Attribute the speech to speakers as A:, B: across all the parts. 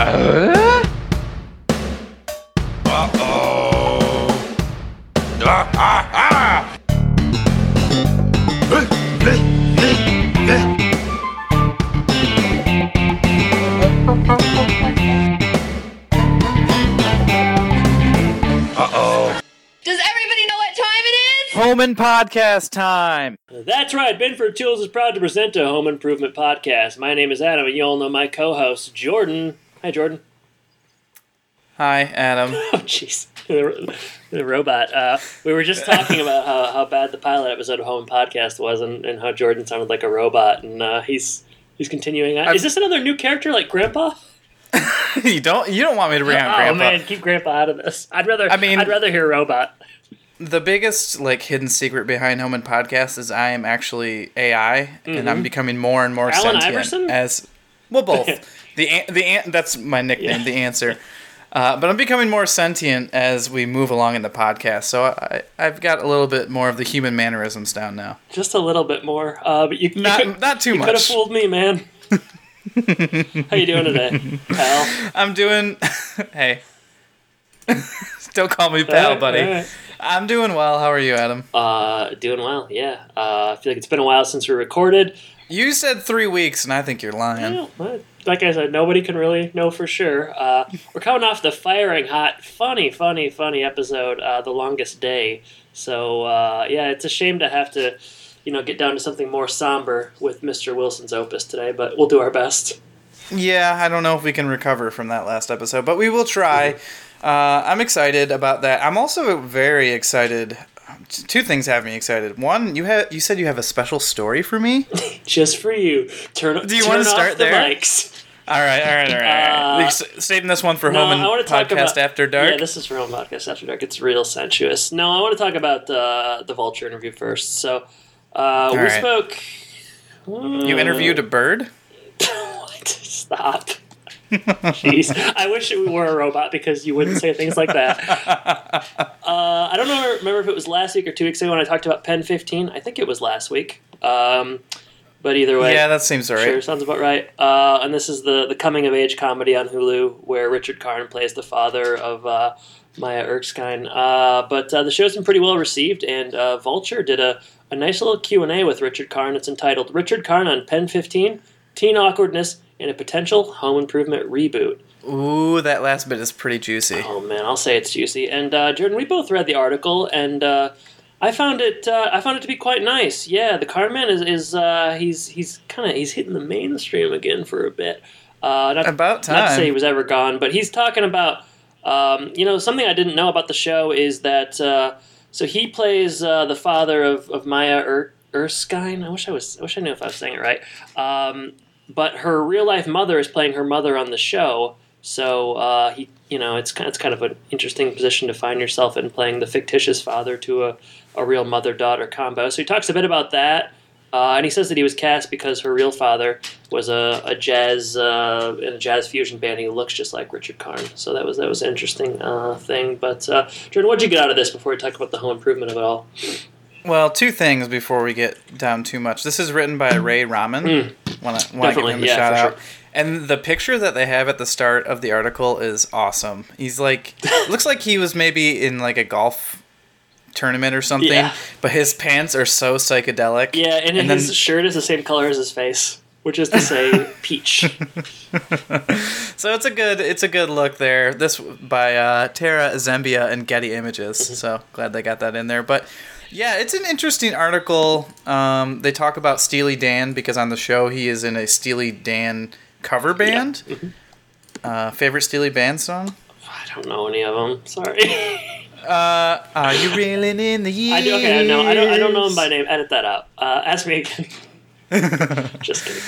A: Uh? Uh-oh. Ah, ah, ah. Uh-oh.
B: Does everybody know what time it is?
C: Homan podcast time.
D: That's right. Binford Tools is proud to present a home improvement podcast. My name is Adam, and you all know my co-host Jordan. Hi, Jordan.
C: Hi, Adam.
D: Oh, jeez, the, the robot. Uh, we were just talking about how, how bad the pilot episode of Home and Podcast was, and, and how Jordan sounded like a robot, and uh, he's he's continuing. on. Is this another new character like Grandpa?
C: you don't you don't want me to bring out
D: oh
C: Grandpa.
D: man, keep Grandpa out of this. I'd rather.
C: I mean-
D: I'd rather hear robot.
C: The biggest like hidden secret behind Home and podcast is I am actually AI, and I'm becoming more and more
D: Mm-hmm. Allen
C: sentient
D: Iverson?
C: as well both. the an- the an- that's my nickname.
D: Yeah.
C: The answer. Uh, but I'm becoming more sentient as we move along in the podcast, so I, I've got a little bit more of the human mannerisms down now.
D: Just a little bit more. Uh, but you, you
C: Not
D: could,
C: not too much.
D: you could have fooled me, man. how you doing today, pal?
C: I'm doing. hey, don't call me pal,
D: Alright,
C: buddy.
D: alright.
C: I'm doing well. How are you, Adam?
D: Uh, doing well, yeah. Uh, I feel like it's been a while since we recorded.
C: You said three weeks, and I think you're lying.
D: Well, like I said, nobody can really know for sure. Uh, we're coming off the firing hot, funny, funny, funny episode, uh, The Longest Day. So, uh, yeah, it's a shame to have to, you know, get down to something more somber with Mr. Wilson's opus today, but we'll do our best.
C: Yeah, I don't know if we can recover from that last episode, but we will try. Uh, I'm excited about that. I'm also very excited. Two things have me excited. One, you have you said you have a special story for me.
D: Just for you. Turn,
C: Do you
D: turn
C: wanna
D: off
C: start
D: the
C: there?
D: mics.
C: All right, all right, all right.
D: Uh,
C: saving this one for
D: No,
C: home and
D: I want to talk
C: podcast
D: about
C: after dark.
D: Yeah, this is for home podcast after dark. It's real sensuous. No, I want to talk about uh, the vulture interview first. So, uh, we
C: right.
D: spoke.
C: you interviewed a bird.
D: Stop. Jeez, I wish we were a robot because you wouldn't say things like that. Uh, I don't know, remember if it was last week or two weeks ago when I talked about PEN15. I think it was last week. Um, but either way,
C: Yeah, that seems alright.
D: Sure, sounds about right. Uh, and this is the the coming of age comedy on Hulu where Richard Karn plays the father of uh, Maya Erskine. Uh, but uh, the show's been pretty well received, and uh, Vulture did a, a nice little Q and A with Richard Karn. It's entitled "Richard Karn on PEN15: Teen Awkwardness and a Potential Home Improvement Reboot."
C: Ooh, that last bit is pretty juicy.
D: Oh man, I'll say it's juicy. And uh, Jordan, we both read the article, and uh, I found it. Uh, I found it to be quite nice. Yeah, the Karn Man is is uh, he's he's kind of he's hitting the mainstream again for a bit. Uh, not,
C: About
D: Not to say he was ever gone, but he's talking about. Um, you know, something I didn't know about the show is that uh, so he plays uh, the father of, of Maya er- Erskine. I wish I was. I wish I knew if I was saying it right. Um, but her real life mother is playing her mother on the show. So uh, he, you know, it's kind, it's kind of an interesting position to find yourself in playing the fictitious father to a, a real mother daughter combo. So he talks a bit about that, uh, and he says that he was cast because her real father was a, a jazz uh, in a jazz fusion band. He looks just like Richard Karn. So that was that was an interesting uh, thing. But uh, Jordan, what'd you get out of this before we talk about the home improvement of it all?
C: Well, two things before we get down too much. This is written by Ray Rahman. Want to want to give him a
D: yeah,
C: shout out.
D: sure.
C: And the picture that they have at the start of the article is awesome. He's like, looks like he was maybe in like a golf tournament or something,
D: Yeah.
C: but his pants are so psychedelic.
D: Yeah, and,
C: And
D: his
C: then-
D: shirt is the same color as his face, which is to say peach.
C: So it's a good it's a good look there. This by uh, Tara Ziemba and Getty Images.
D: Mm-hmm.
C: So glad they got that in there. But yeah, it's an interesting article. Um, they talk about Steely Dan because on the show he is in a Steely Dan cover band.
D: Mm-hmm.
C: Uh, favorite Steely band song?
D: I don't know any of them. Sorry.
C: Uh, are you reeling in the years?
D: I do. Okay, no, I don't. I don't know them by name. Edit that out. Uh, ask me again. Just kidding.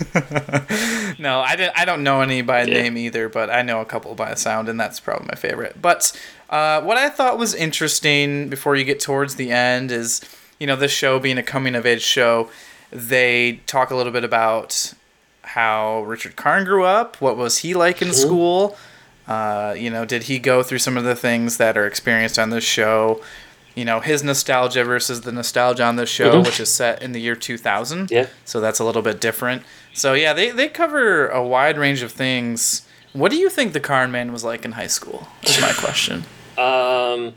C: no, I didn't. I don't know any by
D: Yeah.
C: name either, but I know a couple by sound, and that's probably my favorite. But uh, what I thought was interesting before you get towards the end is, you know, this show being a coming of age show, they talk a little bit about how Richard Karn grew up. What was he like in school? Uh, you know, did he go through some of the things that are experienced on this show? You know, his nostalgia versus the nostalgia on this show,
D: Mhm.
C: which is set in the year 2000.
D: Yeah.
C: So that's a little bit different. So yeah, they, they cover a wide range of things. What do you think the Karn Man was like in high school? Is my question.
D: Um,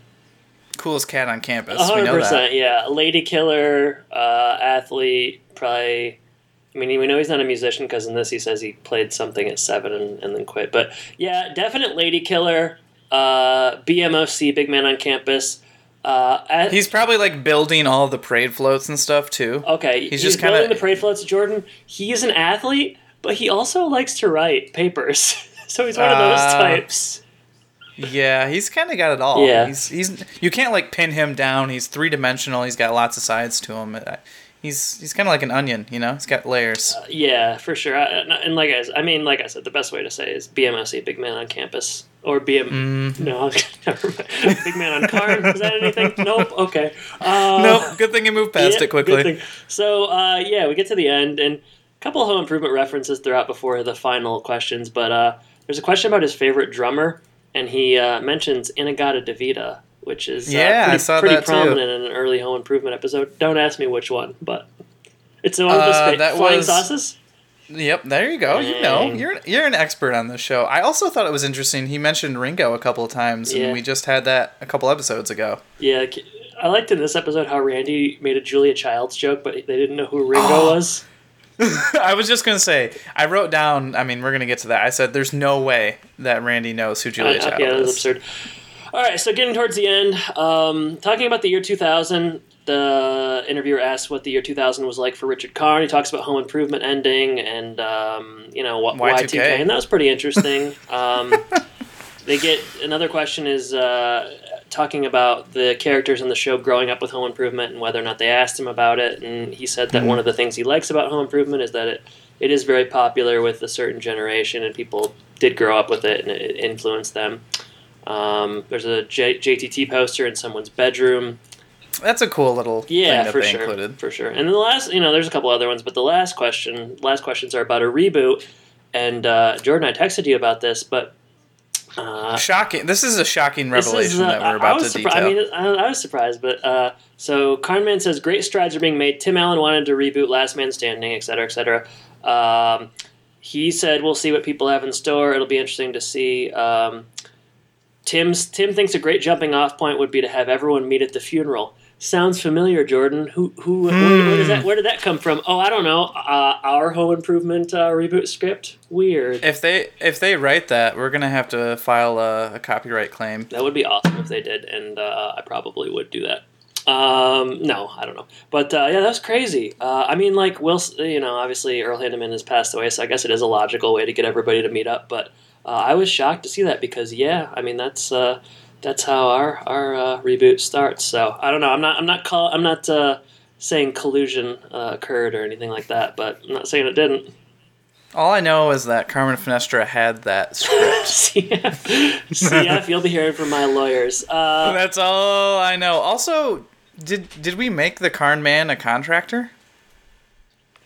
C: Coolest cat on campus. We
D: hundred
C: know that.
D: percent, yeah. Lady killer, uh, athlete, probably. I mean, we know he's not a musician because in this he says he played something at seven and, and then quit. But yeah, definite lady killer. Uh, BMOC, big man on campus. Uh, at,
C: He's probably like building all the parade floats and stuff too.
D: okay.
C: he's
D: He's,
C: just kinda-
D: the parade floats. Jordan. He is an athlete, but he also likes to write papers. so he's one of those
C: Ah.
D: types.
C: Yeah, he's kind of got it all.
D: Yeah.
C: He's he's you can't like pin him down. He's three dimensional. He's got lots of sides to him. Uh, He's he's kind of like an onion, you know. He's got layers.
D: Yeah, for sure. I, and like I, I mean, like I said, the best way to say is BMOC, big man on campus, or BM.
C: Mm.
D: No, big man on Karn. Is that anything? Nope. Okay. Uh,
C: no, good thing you moved past
D: yeah,
C: it quickly.
D: So uh, yeah, we get to the end and a couple of home improvement references throughout before the final questions. But uh, there's a question about his favorite drummer, and he uh, mentions In-A-Gadda-Da-Vida, which is uh,
C: Yeah, I
D: pretty,
C: saw
D: pretty
C: that too.
D: prominent in an early home improvement episode. Don't ask me which one, but it's one with the
C: Uh,
D: spa- flying
C: was-
D: sauces.
C: Yep, there you go. You know, you're you're an expert on this show. I also thought it was interesting. He mentioned Ringo a couple of times,
D: Yeah.
C: and we just had that a couple episodes ago.
D: Yeah, I liked in this episode how Randy made a Julia Childs joke, but they didn't know who Ringo
C: Oh.
D: was.
C: I was just gonna say, I wrote down. I mean, we're gonna get to that. I said, "There's no way that Randy knows who Julia Child
D: yeah, that was
C: is."
D: absurd. All right, so getting towards the end, um, talking about the year 2000, the interviewer asks what the year 2000 was like for Richard Karn. He talks about home improvement ending and, um, you know, what
C: Y2K.
D: Y2K, and that was pretty interesting. um, they get another question is uh, talking about the characters in the show growing up with home improvement and whether or not they asked him about it. And he said that one of the things he likes about home improvement is that it, it is very popular with a certain generation and people did grow up with it and it influenced them. Um, there's a J- JTT poster in someone's bedroom.
C: That's a cool little
D: Yeah, for sure,
C: included.
D: for sure. And the last, you know, there's a couple other ones, but the last question, last questions are about a reboot. And uh, Jordan, I texted you about this, but uh,
C: Shocking! This is a shocking revelation
D: uh,
C: that we're about to
D: surpri-
C: detail.
D: I mean, I, I was surprised, but uh, so Karnman says great strides are being made. Tim Allen wanted to reboot Last Man Standing, et cetera, et cetera. Um, he said we'll see what people have in store. It'll be interesting to see. Um, Tim's Tim thinks a great jumping off point would be to have everyone meet at the funeral. Sounds familiar, Jordan. Who who where, where does that where did that come from? Oh, I don't know. Uh, our home improvement uh, reboot script. Weird.
C: if they if they write that, we're gonna have to file a, a copyright claim.
D: That would be awesome if they did, and uh, I probably would do that. Um, no, I don't know, but uh, yeah, that was crazy. Uh, I mean, like Will, you know, obviously Earl Hindman has passed away, so I guess it is a logical way to get everybody to meet up. But uh, I was shocked to see that because, yeah, I mean that's uh, that's how our our uh, reboot starts. So I don't know. I'm not I'm not call, I'm not uh, saying collusion uh, occurred or anything like that, but I'm not saying it didn't.
C: All I know is that Carmen Finestra had that script.
D: CF, CF, you'll be hearing from my lawyers. Uh,
C: That's all I know. Also, did did we make the Karn Man a contractor?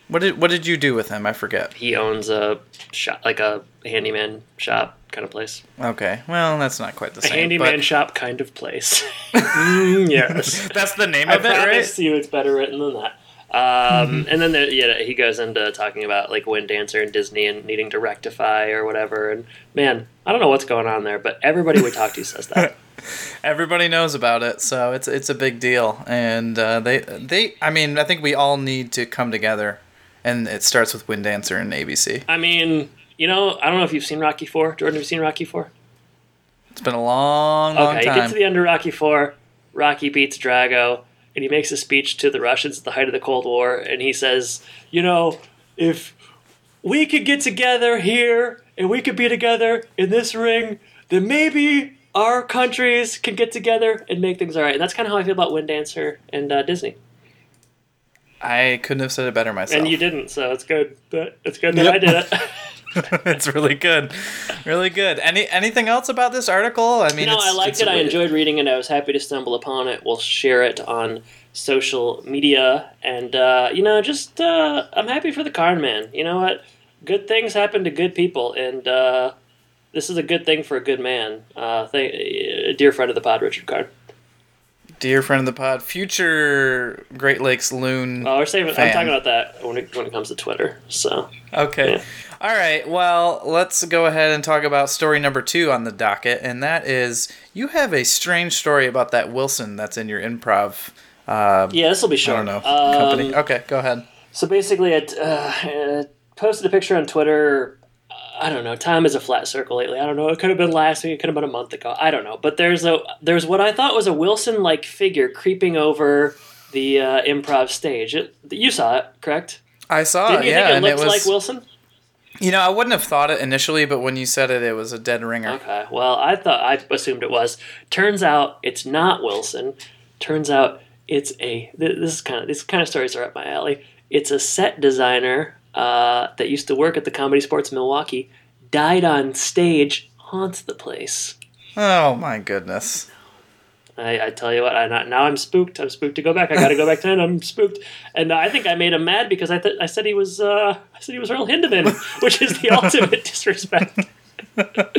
C: What did what did you do with him? I forget.
D: he owns a shop, like a handyman shop kind of place.
C: Okay, well that's not quite the
D: A
C: same.
D: handyman
C: but
D: shop kind of place. Mm, yes.
C: that's the name
D: I
C: of it,
D: promise
C: right?
D: you it's better written than that. Um, and then there, yeah, he goes into talking about like Wind Dancer and Disney and needing to rectify or whatever. And man, I don't know what's going on there, but everybody we talk to says that.
C: Everybody knows about it, so it's it's a big deal. And uh, they they I mean I think we all need to come together, and it starts with Wind Dancer and ABC.
D: I mean, you know, I don't know if you've seen Rocky Four. Jordan, have you seen Rocky Four?
C: It's been a long long time.
D: Okay, you get to the end of Rocky Four. Rocky beats Drago, and he makes a speech to the Russians at the height of the Cold War, and he says, "You know, if we could get together here and we could be together in this ring, then maybe our countries can get together and make things all right." And that's kind of how I feel about Wind Dancer and uh, Disney.
C: I couldn't have said it better myself.
D: And you didn't, so it's good. But it's good that
C: Yep.
D: I did it.
C: it's really good, really good. Any anything else about this article? I mean,
D: You know, I liked it. I enjoyed reading it. I was happy to stumble upon it. We'll share it on social media, and uh, you know, just uh, I'm happy for the Karn man. You know what? Good things happen to good people, and uh, this is a good thing for a good man. Uh, thank, a dear friend of the pod, Richard Karn.
C: dear friend of the pod, future Great Lakes loon.
D: Oh, we're saving. I'm talking about that when it when it comes to Twitter. So
C: Okay.
D: Yeah.
C: All right, well, let's go ahead and talk about story number two on the docket, and that is you have a strange story about that Wilson that's in your improv. Uh,
D: Yeah, this will be
C: I
D: short.
C: don't know
D: Um,
C: company. Okay, go ahead.
D: So basically, I uh, posted a picture on Twitter. I don't know. Time is a flat circle lately. I don't know. It could have been last week. It could have been a month ago. I don't know. But there's a there's what I thought was a Wilson-like figure creeping over the uh, improv stage. It, you saw it, correct?
C: I saw
D: Didn't
C: it.
D: you
C: Yeah,
D: think
C: and
D: it
C: it was.
D: like Wilson?
C: You know, I wouldn't have thought it initially, but when you said it, it was a dead ringer.
D: Okay. Well, I thought I assumed it was. Turns out it's not Wilson. Turns out it's a. This is kind of these kind of stories are up my alley. It's a set designer uh, that used to work at the ComedySportz Milwaukee. Died on stage. Haunts the place.
C: Oh my goodness.
D: I, I tell you what, I not, now I'm spooked. I'm spooked to go back. I got to go back to I'm spooked, and I think I made him mad because I th- I said he was uh, I said he was Earl Hindman, which is the ultimate disrespect.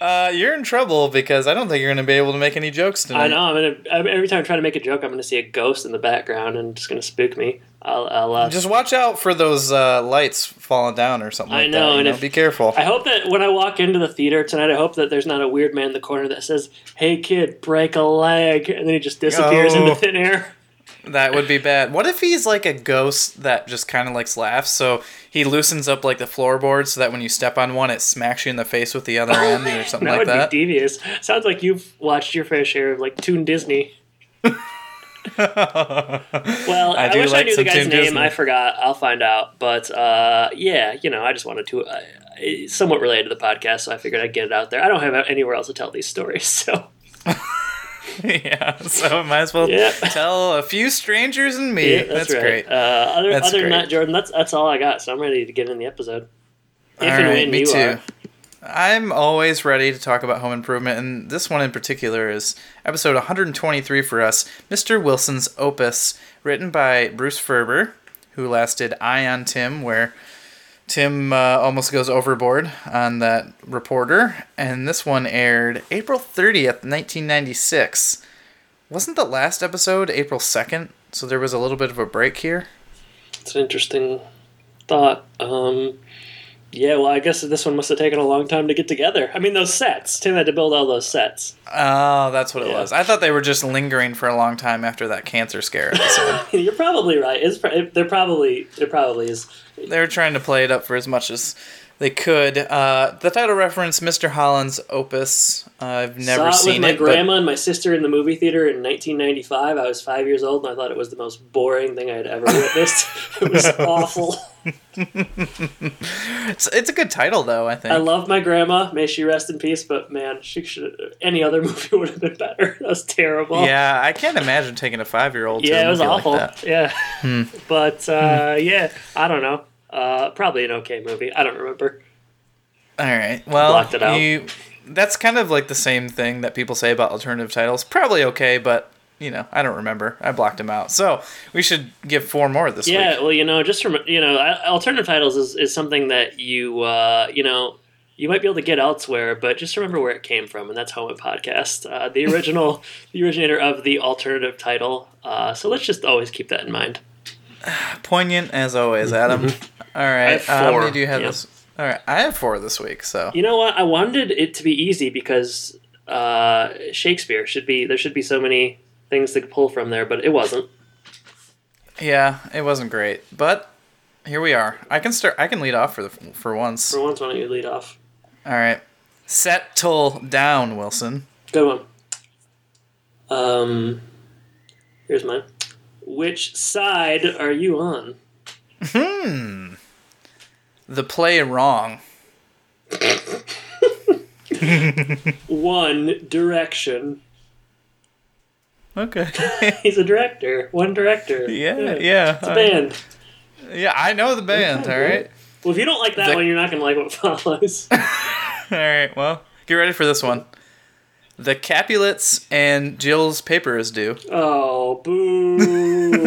C: Uh, you're in trouble because I don't think you're going to be able to make any jokes tonight.
D: I know. I'm gonna every time I try to make a joke, I'm gonna see a ghost in the background and it's gonna spook me. I'll, I'll uh,
C: Just watch out for those uh, lights falling down or something
D: I
C: like
D: know,
C: that.
D: And
C: know?
D: if-
C: Be careful.
D: I hope that when I walk into the theater tonight, I hope that there's not a weird man in the corner that says, "Hey kid, break a leg," and then he just disappears
C: Oh.
D: into thin air.
C: That would be bad. What if he's like a ghost that just kind of likes laughs? So he loosens up like the floorboard so that when you step on one, it smacks you in the face with the other end or something
D: That
C: like
D: would
C: that.
D: be devious. Sounds like you've watched your fair share of like Toon Disney. well, I,
C: do
D: wish I knew the guy's
C: Toon
D: name.
C: Disney.
D: I forgot. I'll find out. But uh, yeah, you know, I just wanted to. Uh, somewhat related to the podcast, so I figured I'd get it out there. I don't have anywhere else to tell these stories, so
C: yeah, so I might as well tell a few strangers and me.
D: Yeah,
C: that's
D: right.
C: great.
D: Uh, other
C: That's
D: other than
C: great.
D: that, Jordan, that's that's all I got. So I'm ready to get in the episode. If
C: All
D: and
C: right,
D: when
C: me
D: you
C: too.
D: are.
C: I'm always ready to talk about home improvement, and this one in particular is episode 123 for us Mr. Wilson's Opus, written by Bruce Ferber, who last did Eye on Tim, where Tim uh, almost goes overboard on that reporter, and this one aired April 30th, 1996. Wasn't the last episode April 2nd? So there was a little bit of a break here.
D: It's an interesting thought. Um, yeah, well, I guess this one must have taken a long time to get together. I mean, those sets. Tim had to build all those sets.
C: Oh, that's what it
D: Yeah.
C: was. I thought they were just lingering for a long time after that cancer scare.
D: You're probably right. It's there probably there probably is.
C: they were trying to play it up for as much as they could. Uh, the title reference, Mr. Holland's Opus. Uh, I've never
D: Saw it
C: seen
D: with my
C: it,
D: grandma and my sister in the movie theater in 1995. I was five years old and I thought it was the most boring thing I had ever witnessed. it was awful.
C: it's, it's a good title, though. I think.
D: I love my grandma. May she rest in peace. But man, she should. Any other movie would have been better. That was terrible.
C: yeah, I can't imagine taking a five-year-old. to
D: Yeah,
C: a
D: it was awful.
C: Like that. Hmm.
D: yeah, but uh, yeah, I don't know. Uh, probably an okay movie. I don't remember.
C: All right. Well,
D: Blocked it out.
C: you. That's kind of like the same thing that people say about alternative titles. Probably okay, but you know, I don't remember. I blocked them out. So we should give four more this
D: Yeah,
C: week.
D: well, you know, just from you know, alternative titles is, is something that you uh, you know you might be able to get elsewhere, but just remember where it came from, and that's Home and Podcast, uh, the original, the originator of the alternative title. Uh, so let's just always keep that in mind.
C: Poignant as always, Adam. All right.
D: have
C: how
D: four,
C: many do you have
D: yeah.
C: this? All right. I have four this week. So
D: You know what? I wanted it to be easy because uh, Shakespeare should be there should be so many things to pull from there, but it wasn't.
C: yeah, it wasn't great, but here we are. I can start. I can lead off for the for once.
D: For once, why don't you lead off?
C: All right. Settle down, Wilson.
D: Good one. Um, here's mine. Which side are you on? Hmm.
C: The play wrong.
D: One Direction.
C: Okay.
D: He's a director. One director.
C: yeah, yeah.
D: It's a band.
C: yeah, I know the band. All right.
D: Well, if you don't like that
C: The-
D: one, you're not gonna like what follows.
C: All right. Well, get ready for this one. The Capulets and Jill's paper is due.
D: oh, boo!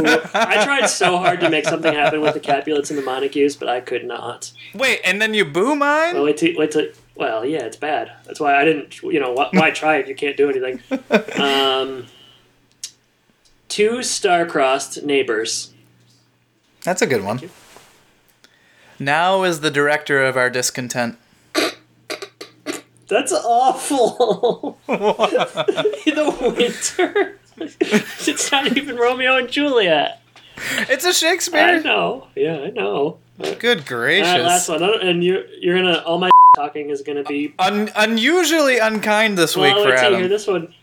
D: I tried so hard to make something happen with the Capulets and the Montagues, but I could not.
C: Wait, and then you boo mine?
D: Well, wait till, wait till, well, yeah, it's bad. That's why I didn't, you know, why, why try if you can't do anything? Um, two star-crossed neighbors.
C: That's a good one. Now is the director of our discontent.
D: That's awful. the winter. it's not even Romeo and Juliet.
C: It's a Shakespeare.
D: I know. Yeah, I know.
C: Good
D: All right, last
C: gracious.
D: one. And you're you're gonna all my talking is gonna be.
C: Un- unusually unkind this week
D: Well,
C: for
D: wait you hear
C: Adam.
D: this one.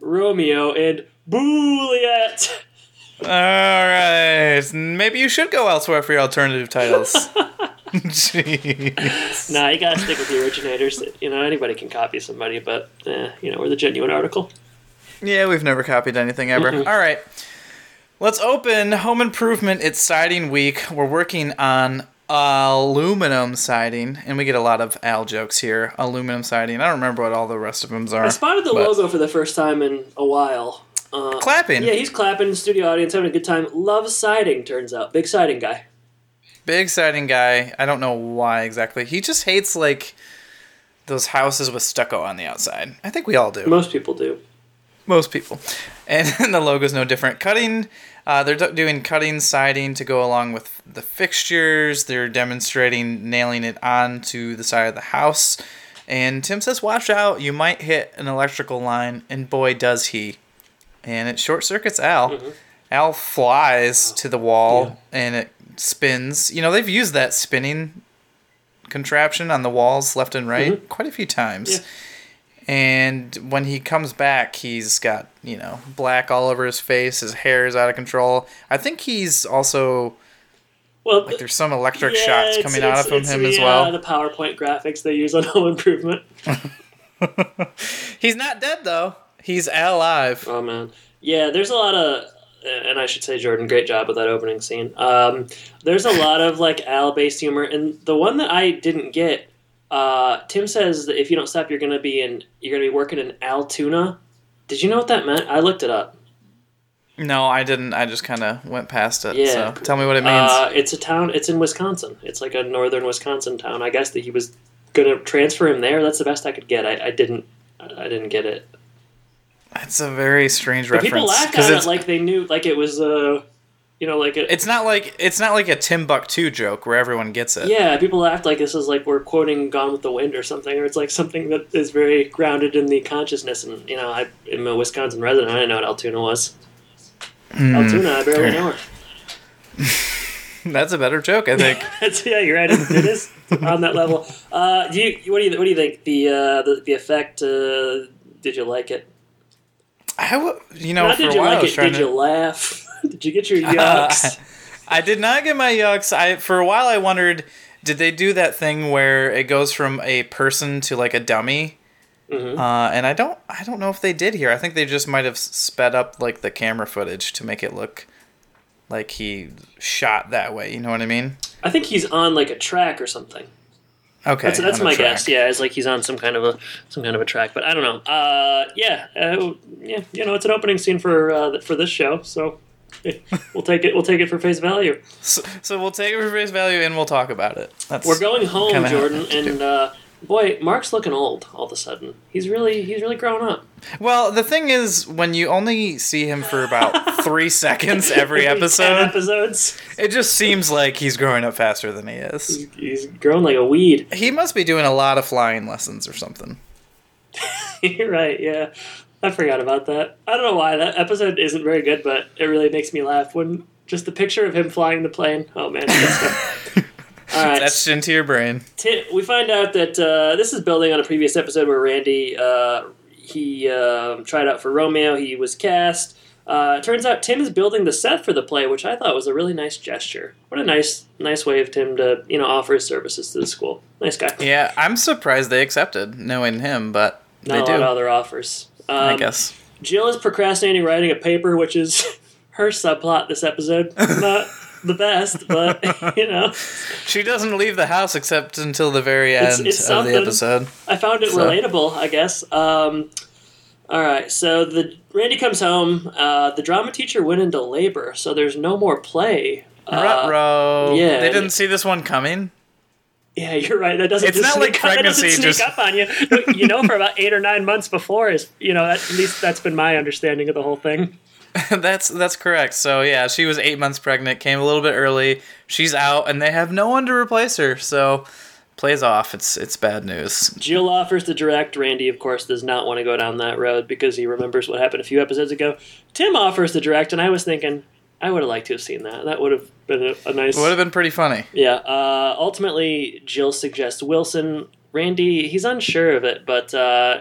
D: Romeo and Juliet.
C: All right, maybe you should go elsewhere for your alternative titles. Jeez.
D: Nah, you gotta stick with the originators. You know, anybody can copy somebody, but eh, you know, we're the genuine article.
C: Yeah, we've never copied anything ever. All right. Let's open Home Improvement. It's siding week. We're working on aluminum siding, and we get a lot of Al jokes here. Aluminum siding. I don't remember what all the rest of them are.
D: I spotted the
C: but-
D: logo for the first time in a while. Uh,
C: Clapping.
D: yeah, he's clapping, studio audience having a good time. Loves siding, turns out. Big siding guy.
C: Big siding guy. I don't know why exactly. He just hates like those houses with stucco on the outside. I think we all do.
D: Most people do.
C: most people. And the logo's no different. Cutting, uh, they're do- doing cutting siding to go along with the fixtures. They're demonstrating nailing it onto the side of the house. And Tim says, "Watch out! You might hit an electrical line." And boy, does he! And it short circuits Al. Al flies to the wall and it spins. You know they've used that spinning contraption on the walls left and right quite a few times.
D: Yeah.
C: And when he comes back, he's got, you know, black all over his face. His hair is out of control. I think he's also,
D: Well,
C: like, there's some electric
D: yeah,
C: shots coming out of him
D: the,
C: as
D: uh,
C: well.
D: the PowerPoint graphics they use on Home Improvement.
C: He's not dead, though. He's alive.
D: Oh man, yeah. There's a lot of, and I should say, Jordan, great job with that opening scene. Um, there's a lot of like Al-based humor, and the one that I didn't get. Uh, Tim says that if you don't stop, you're gonna be in. You're gonna be working in Altoona. Did you know what that meant? I looked it up.
C: No, I didn't. I just kind of went past it.
D: Yeah.
C: So tell me what it means.
D: Uh, it's a town. It's in Wisconsin. It's like a northern Wisconsin town. I guess that he was gonna transfer him there. That's the best I could get. I, I didn't. I didn't get it.
C: It's a very strange
D: But
C: reference.
D: people laughed at it
C: it's,
D: like they knew, like it was, uh, you know, like a,
C: it's not like it's not like a Timbuktu joke where everyone gets it.
D: Yeah, people act like this is like we're quoting Gone with the Wind or something, or it's like something that is very grounded in the consciousness. And you know, I, I'm a Wisconsin resident. I didn't know what Altoona was.
C: Hmm.
D: Altoona, I barely know her.
C: That's a better joke, I think.
D: It's, yeah, you're right. It, it is on that level. Uh, do you? What do you? What do you think? The uh, the, the effect. Uh, did you like it?
C: I w- you know,
D: Not
C: for
D: did
C: a
D: you
C: while I
D: like
C: was
D: it?
C: trying
D: Did
C: to.
D: you laugh? did you get your yucks?
C: I did not get my yucks. I for a while I wondered, did they do that thing where it goes from a person to like a dummy?
D: Mhm.
C: Uh, and I don't, I don't know if they did here. I think they just might have sped up like the camera footage to make it look like he shot that way. You know what I mean?
D: I think he's on like a track or something.
C: Okay,
D: That's, that's my guess. Yeah, it's like he's on some kind of a some kind of a track, but I don't know. Uh, yeah, uh, yeah, you know, it's an opening scene for uh, for this show, so eh, we'll take it. We'll take it for face value.
C: So, so we'll take it for face value and we'll talk about it. That's
D: We're going home, Jordan, and uh, boy, Mark's looking old all of a sudden. He's really he's really grown up.
C: Well, the thing is, when you only see him for about three seconds every episode,
D: episodes,
C: it just seems like he's growing up faster than he is.
D: he's grown like a weed.
C: He must be doing a lot of flying lessons or something.
D: You're right. Yeah, I forgot about that. I don't know why that episode isn't very good, but it really makes me laugh when just the picture of him flying the plane. Oh man. All right.
C: Etched into your brain.
D: Ti- we find out that uh, this is building on a previous episode where Randy uh, he um tried out for Romeo. He was cast. Uh, turns out Tim is building the set for the play, which I thought was a really nice gesture. What a nice, nice way of Tim to you know offer his services to the school. Nice guy.
C: Yeah, I'm surprised they accepted, knowing him, but
D: Not
C: they
D: a
C: do.
D: lot of other offers. Um,
C: I guess.
D: Jill is procrastinating writing a paper, which is her subplot this episode. Not the best, but you know,
C: She doesn't leave the house except until the very end
D: It's- it's
C: of the episode.
D: I found it
C: So-
D: relatable, I guess. Um, all right, so the Randy comes home. Uh, the drama teacher went into labor, so there's no more play. Uh, yeah.
C: They didn't see this one coming.
D: yeah, you're right. That doesn't.
C: It's
D: just
C: not like
D: sneak up, that doesn't
C: pregnancy
D: sneak
C: just-
D: up on you. You know, for about eight or nine months before is you know at least that's been my understanding of the whole thing.
C: that's that's correct. So yeah, she was eight months pregnant, came a little bit early. She's out, and they have no one to replace her. So plays off. It's it's bad news.
D: Jill offers to direct. Randy, of course, does not want to go down that road because he remembers what happened a few episodes ago. Tim offers to direct, and I was thinking, I would have liked to have seen that. That would have been a, a nice.
C: Would have been pretty funny.
D: Yeah. Uh, ultimately, Jill suggests Wilson. Randy, he's unsure of it, but uh,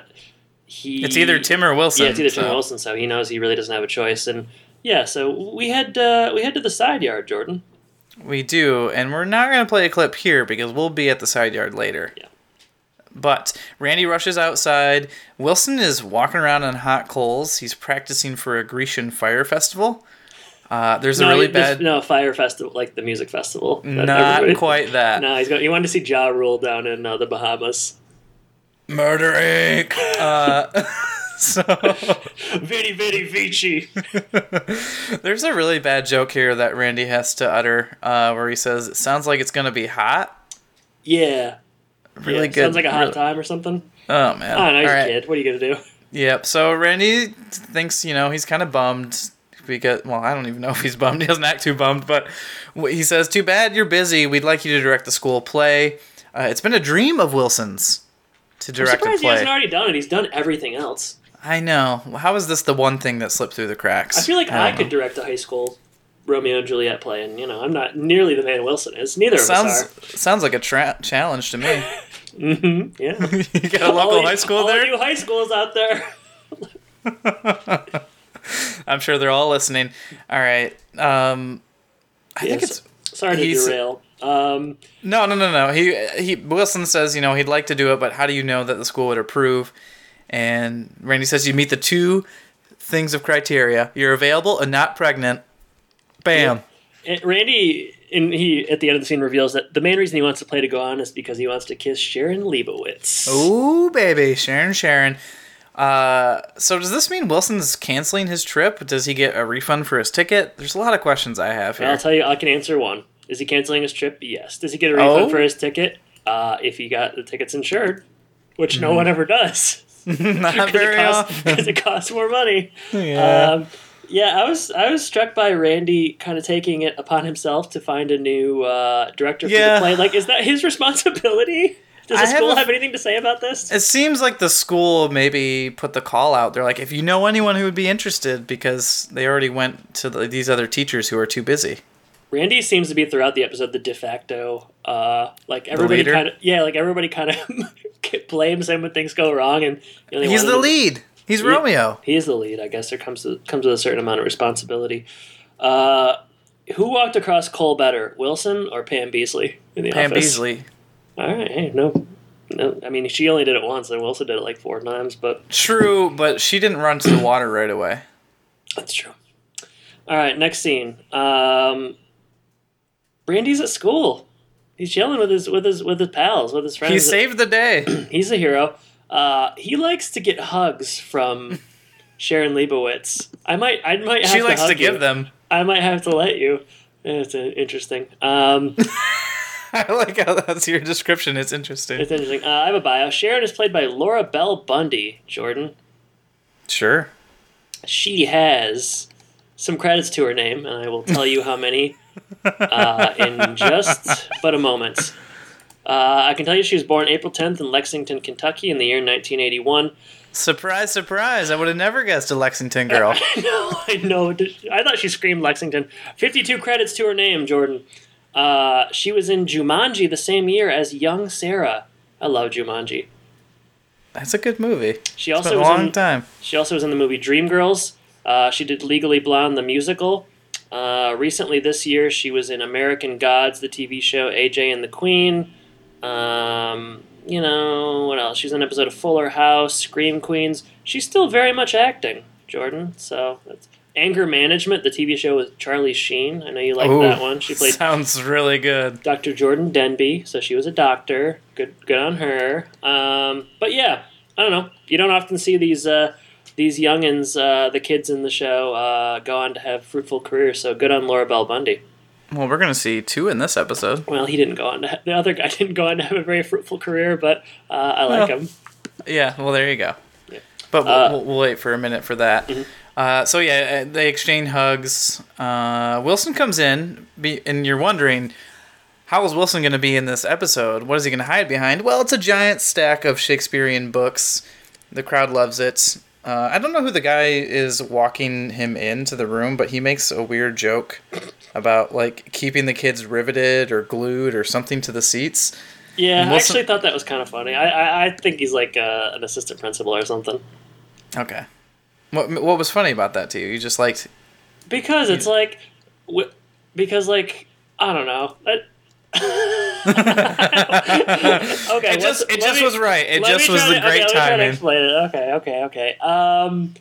D: he.
C: It's either Tim or Wilson.
D: Yeah, it's either Tim or Wilson, so he knows he really doesn't have a choice. And yeah, so we head uh, we head to the side yard, Jordan.
C: We do, and we're not going to play a clip here because we'll be at the side yard later.
D: Yeah.
C: But Randy rushes outside. Wilson is walking around on hot coals. He's practicing for a Grecian fire festival. Uh, there's a really bad.
D: no fire festival, like the music festival.
C: Not
D: everybody-
C: quite that.
D: No, he's going. He wanted to see Ja Rule down in uh, the Bahamas.
C: Murder Inc. Uh, so
D: Vidi Vidi Vici.
C: there's a really bad joke here that Randy has to utter, uh, where he says, "It sounds like it's gonna be hot."
D: Yeah.
C: Really
D: yeah,
C: good.
D: Sounds like a hot
C: really-
D: time or something.
C: Oh man.
D: I don't know. He's
C: All
D: a kid. What are you gonna do?
C: Yep. So Randy thinks, you know, he's kind of bummed because, well, I don't even know if he's bummed. He doesn't act too bummed, but he says, "Too bad you're busy. We'd like you to direct the school play. Uh, it's been a dream of Wilson's to
D: I'm
C: direct a
D: surprised he hasn't already done it. He's done everything else.
C: I know. How is this the one thing that slipped through the cracks?
D: I feel like I,
C: don't
D: could
C: know.
D: direct a high school Romeo and Juliet play, and you know, I'm not nearly the man Wilson is. Neither of
C: Sounds
D: us are.
C: sounds like a tra- challenge to me.
D: hmm Yeah.
C: you got a local
D: All
C: high school
D: all
C: there.
D: you high schools out there.
C: I'm sure they're all listening. All right. Um, I think it's
D: Sorry to derail. Um,
C: No, no, no, no. He he Wilson says, you know, he'd like to do it, but how do you know that the school would approve? And Randy says you meet the two things of criteria. You're available and not pregnant. Bam.
D: and Randy, and he at the end of the scene reveals that the main reason he wants to play to go on is because he wants to kiss Sharon Leibowitz.
C: Ooh, baby, Sharon, Sharon. Uh, so does this mean Wilson's canceling his trip? Does he get a refund for his ticket? There's a lot of questions I have here.
D: I'll tell you, I can answer one. Is he canceling his trip? Yes. Does he get a refund
C: Oh?
D: for his ticket? Uh, if he got the tickets insured, which
C: Hmm.
D: no one ever does.
C: not
D: because
C: very
D: it costs, it costs more money.
C: Yeah.
D: Um, yeah, I was I was struck by Randy kind of taking it upon himself to find a new uh, director for
C: Yeah.
D: the play. Like, is that his responsibility? Does the
C: I have
D: school
C: a-
D: have anything to say about this?
C: It seems like the school maybe put the call out. They're like, if you know anyone who would be interested, because they already went to the, these other teachers who are too busy.
D: Randy seems to be throughout the episode the de facto, uh, like everybody kind of yeah, like everybody kind of blames him when things go wrong, and you know,
C: He's the
D: to-
C: lead. He's Romeo.
D: He is the lead. I guess there comes to, comes with a certain amount of responsibility. Uh, who walked across coal better, Wilson or Pam Beesly in the
C: Pam
D: office?
C: Beesly.
D: All right, hey, no, no. I mean, she only did it once, and Wilson did it like four times, but
C: True, but she didn't run to the water right away.
D: that's true. All right, next scene. Um, Brandy's at school. He's chilling with his with his with his pals, with his friends.
C: He saved the day.
D: He's a hero. Uh, he likes to get hugs from Sharon Leibowitz. I might, I might. Have
C: she likes to give
D: you.
C: them.
D: I might have to let you. It's uh, interesting. Um,
C: I like how that's your description. It's interesting.
D: it's interesting. Uh, I have a bio. Sharon is played by Laura Bell Bundy. Jordan.
C: Sure.
D: She has some credits to her name, and I will tell you how many uh, in just but a moment. Uh, I can tell you she was born April 10th in Lexington, Kentucky, in the year 1981.
C: Surprise, surprise. I would have never guessed a Lexington girl.
D: I know, I know. I thought she screamed Lexington. 52 credits to her name, Jordan. Uh, she was in Jumanji the same year as young Sarah. I love Jumanji.
C: That's a good movie.
D: She
C: It's been
D: also
C: a
D: was
C: long
D: in,
C: time.
D: She also was in the movie Dreamgirls. Uh, she did Legally Blonde, the musical. Uh, recently, this year, she was in American Gods, the TV show, AJ and the Queen. Um, you know, what else? She's in an episode of Fuller House, Scream Queens. She's still very much acting, Jordan. So, that's Anger Management, the TV show with Charlie Sheen. I know you like
C: Ooh,
D: that one. She played
C: Sounds really good.
D: Dr. Jordan Denby, so she was a doctor. Good, good on her. Um, but yeah, I don't know. You don't often see these uh, these youngins, uh, the kids in the show, uh, go on to have fruitful careers. So good on Laura Bell Bundy.
C: Well, we're going to see two in this episode.
D: Well, he didn't go on to ha- the other guy didn't go on to have a very fruitful career, but uh, I like
C: Well,
D: him.
C: Yeah, well, there you go.
D: Yeah.
C: But we'll,
D: Uh,
C: we'll, we'll wait for a minute for that.
D: mhm.
C: Uh, so yeah, uh, they exchange hugs. Uh, Wilson comes in, be, and you're wondering, how is Wilson going to be in this episode? What is he going to hide behind? Well, it's a giant stack of Shakespearean books. The crowd loves it. Uh, I don't know who the guy is walking him into the room, but he makes a weird joke about like keeping the kids riveted or glued or something to the seats.
D: Yeah, I actually thought that was kind of funny. I I, I think he's like uh, an assistant principal or something.
C: Okay. What what was funny about that to you? You just liked
D: Because it's like, because like I don't know. That- okay,
C: It just it just
D: me-
C: was right. It
D: let
C: just was the
D: to-
C: great
D: okay, let me try to explain it. Okay, okay, okay. Um,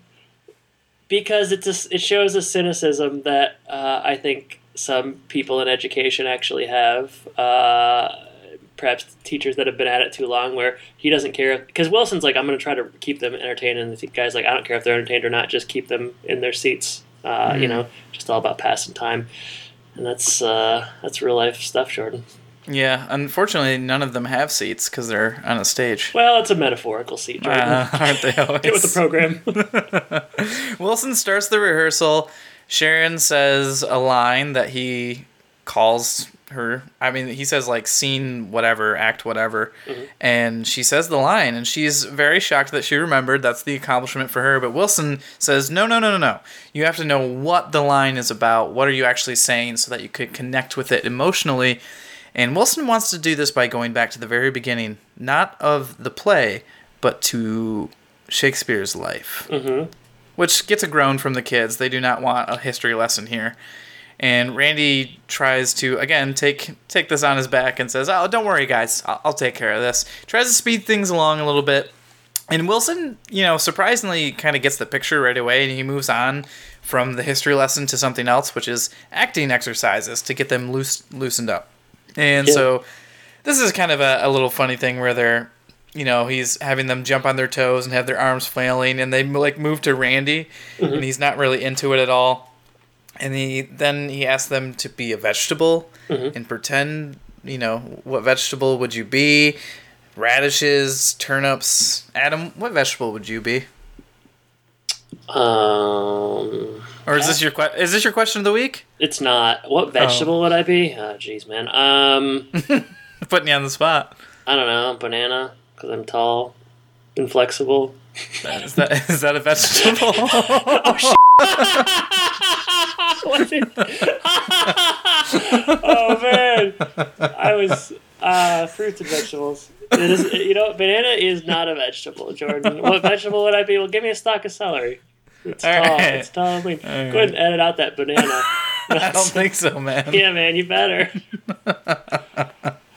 D: because it's a it shows a cynicism that uh, I think some people in education actually have. Uh, perhaps teachers that have been at it too long, where he doesn't care. Because Wilson's like, I'm going to try to keep them entertained, and the guy's like, I don't care if they're entertained or not. Just keep them in their seats. Uh, You
C: Mm.
D: know, just all about passing time. And that's uh, that's real life stuff, Jordan.
C: Yeah, unfortunately, none of them have seats because they're on a stage.
D: Well, it's a metaphorical seat.
C: Uh, aren't they always?
D: Get with the program.
C: Wilson starts the rehearsal. Sharon says a line that he calls her. I mean, he says like scene whatever, act whatever, and she says the line, and she's very shocked that she remembered. That's the accomplishment for her. But Wilson says, "No, no, no, no, no. You have to know what the line is about. What are you actually saying, so that you could connect with it emotionally." And Wilson wants to do this by going back to the very beginning, not of the play, but to Shakespeare's life mm-hmm. which gets a groan from the kids. They do not want a history lesson here. And Randy tries to again take take this on his back and says, "Oh, don't worry, guys. I'll, I'll take care of this." Tries to speed things along a little bit. And Wilson, you know, surprisingly kind of gets the picture right away and he moves on from the history lesson to something else, which is acting exercises to get them loose loosened up. And
D: Yeah.
C: so this is kind of a, a little funny thing where they're you know he's having them jump on their toes and have their arms flailing and they like move to randy and mm-hmm. he's not really into it at all. And he then he asks them to be a vegetable mm-hmm. and pretend you know what vegetable would you be? Radishes turnips adam what vegetable would you be
D: um,
C: or is this your que- is this your question of the week
D: it's not. What vegetable would I be? Oh, jeez, man. Um,
C: putting you on the spot
D: I don't know. Banana, because I'm tall and flexible.
C: is that is that a vegetable
D: Was it? oh man, I was uh, fruits and vegetables. Is, you know, banana is not a vegetable, Jordan. What vegetable would I be? Well, give me a stalk of celery. It's
C: All
D: tall.
C: right.
D: It's tall and lean. Go ahead and edit out that banana.
C: i don't think so man
D: yeah, man, you better.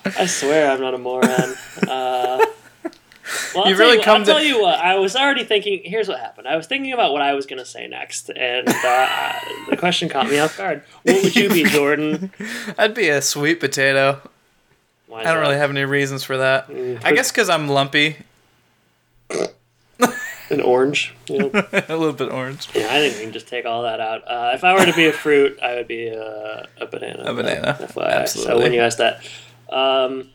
D: I swear I'm not a moron. Uh, well, I'll
C: You really
D: you,
C: come
D: I'll
C: to-
D: tell you what. I was already thinking. Here's what happened. I was thinking about what I was going to say next, and uh, the question caught me off guard. What would you be, Jordan?
C: i'd be a sweet potato
D: Why
C: I don't really have any reasons for that.
D: Mm.
C: I guess because I'm lumpy,
D: an orange. You know?
C: a little bit orange.
D: yeah, I think we can just take all that out. Uh, if I were to be a fruit, I would be a, a banana.
C: A banana,
D: FYI. So when you asked that, um,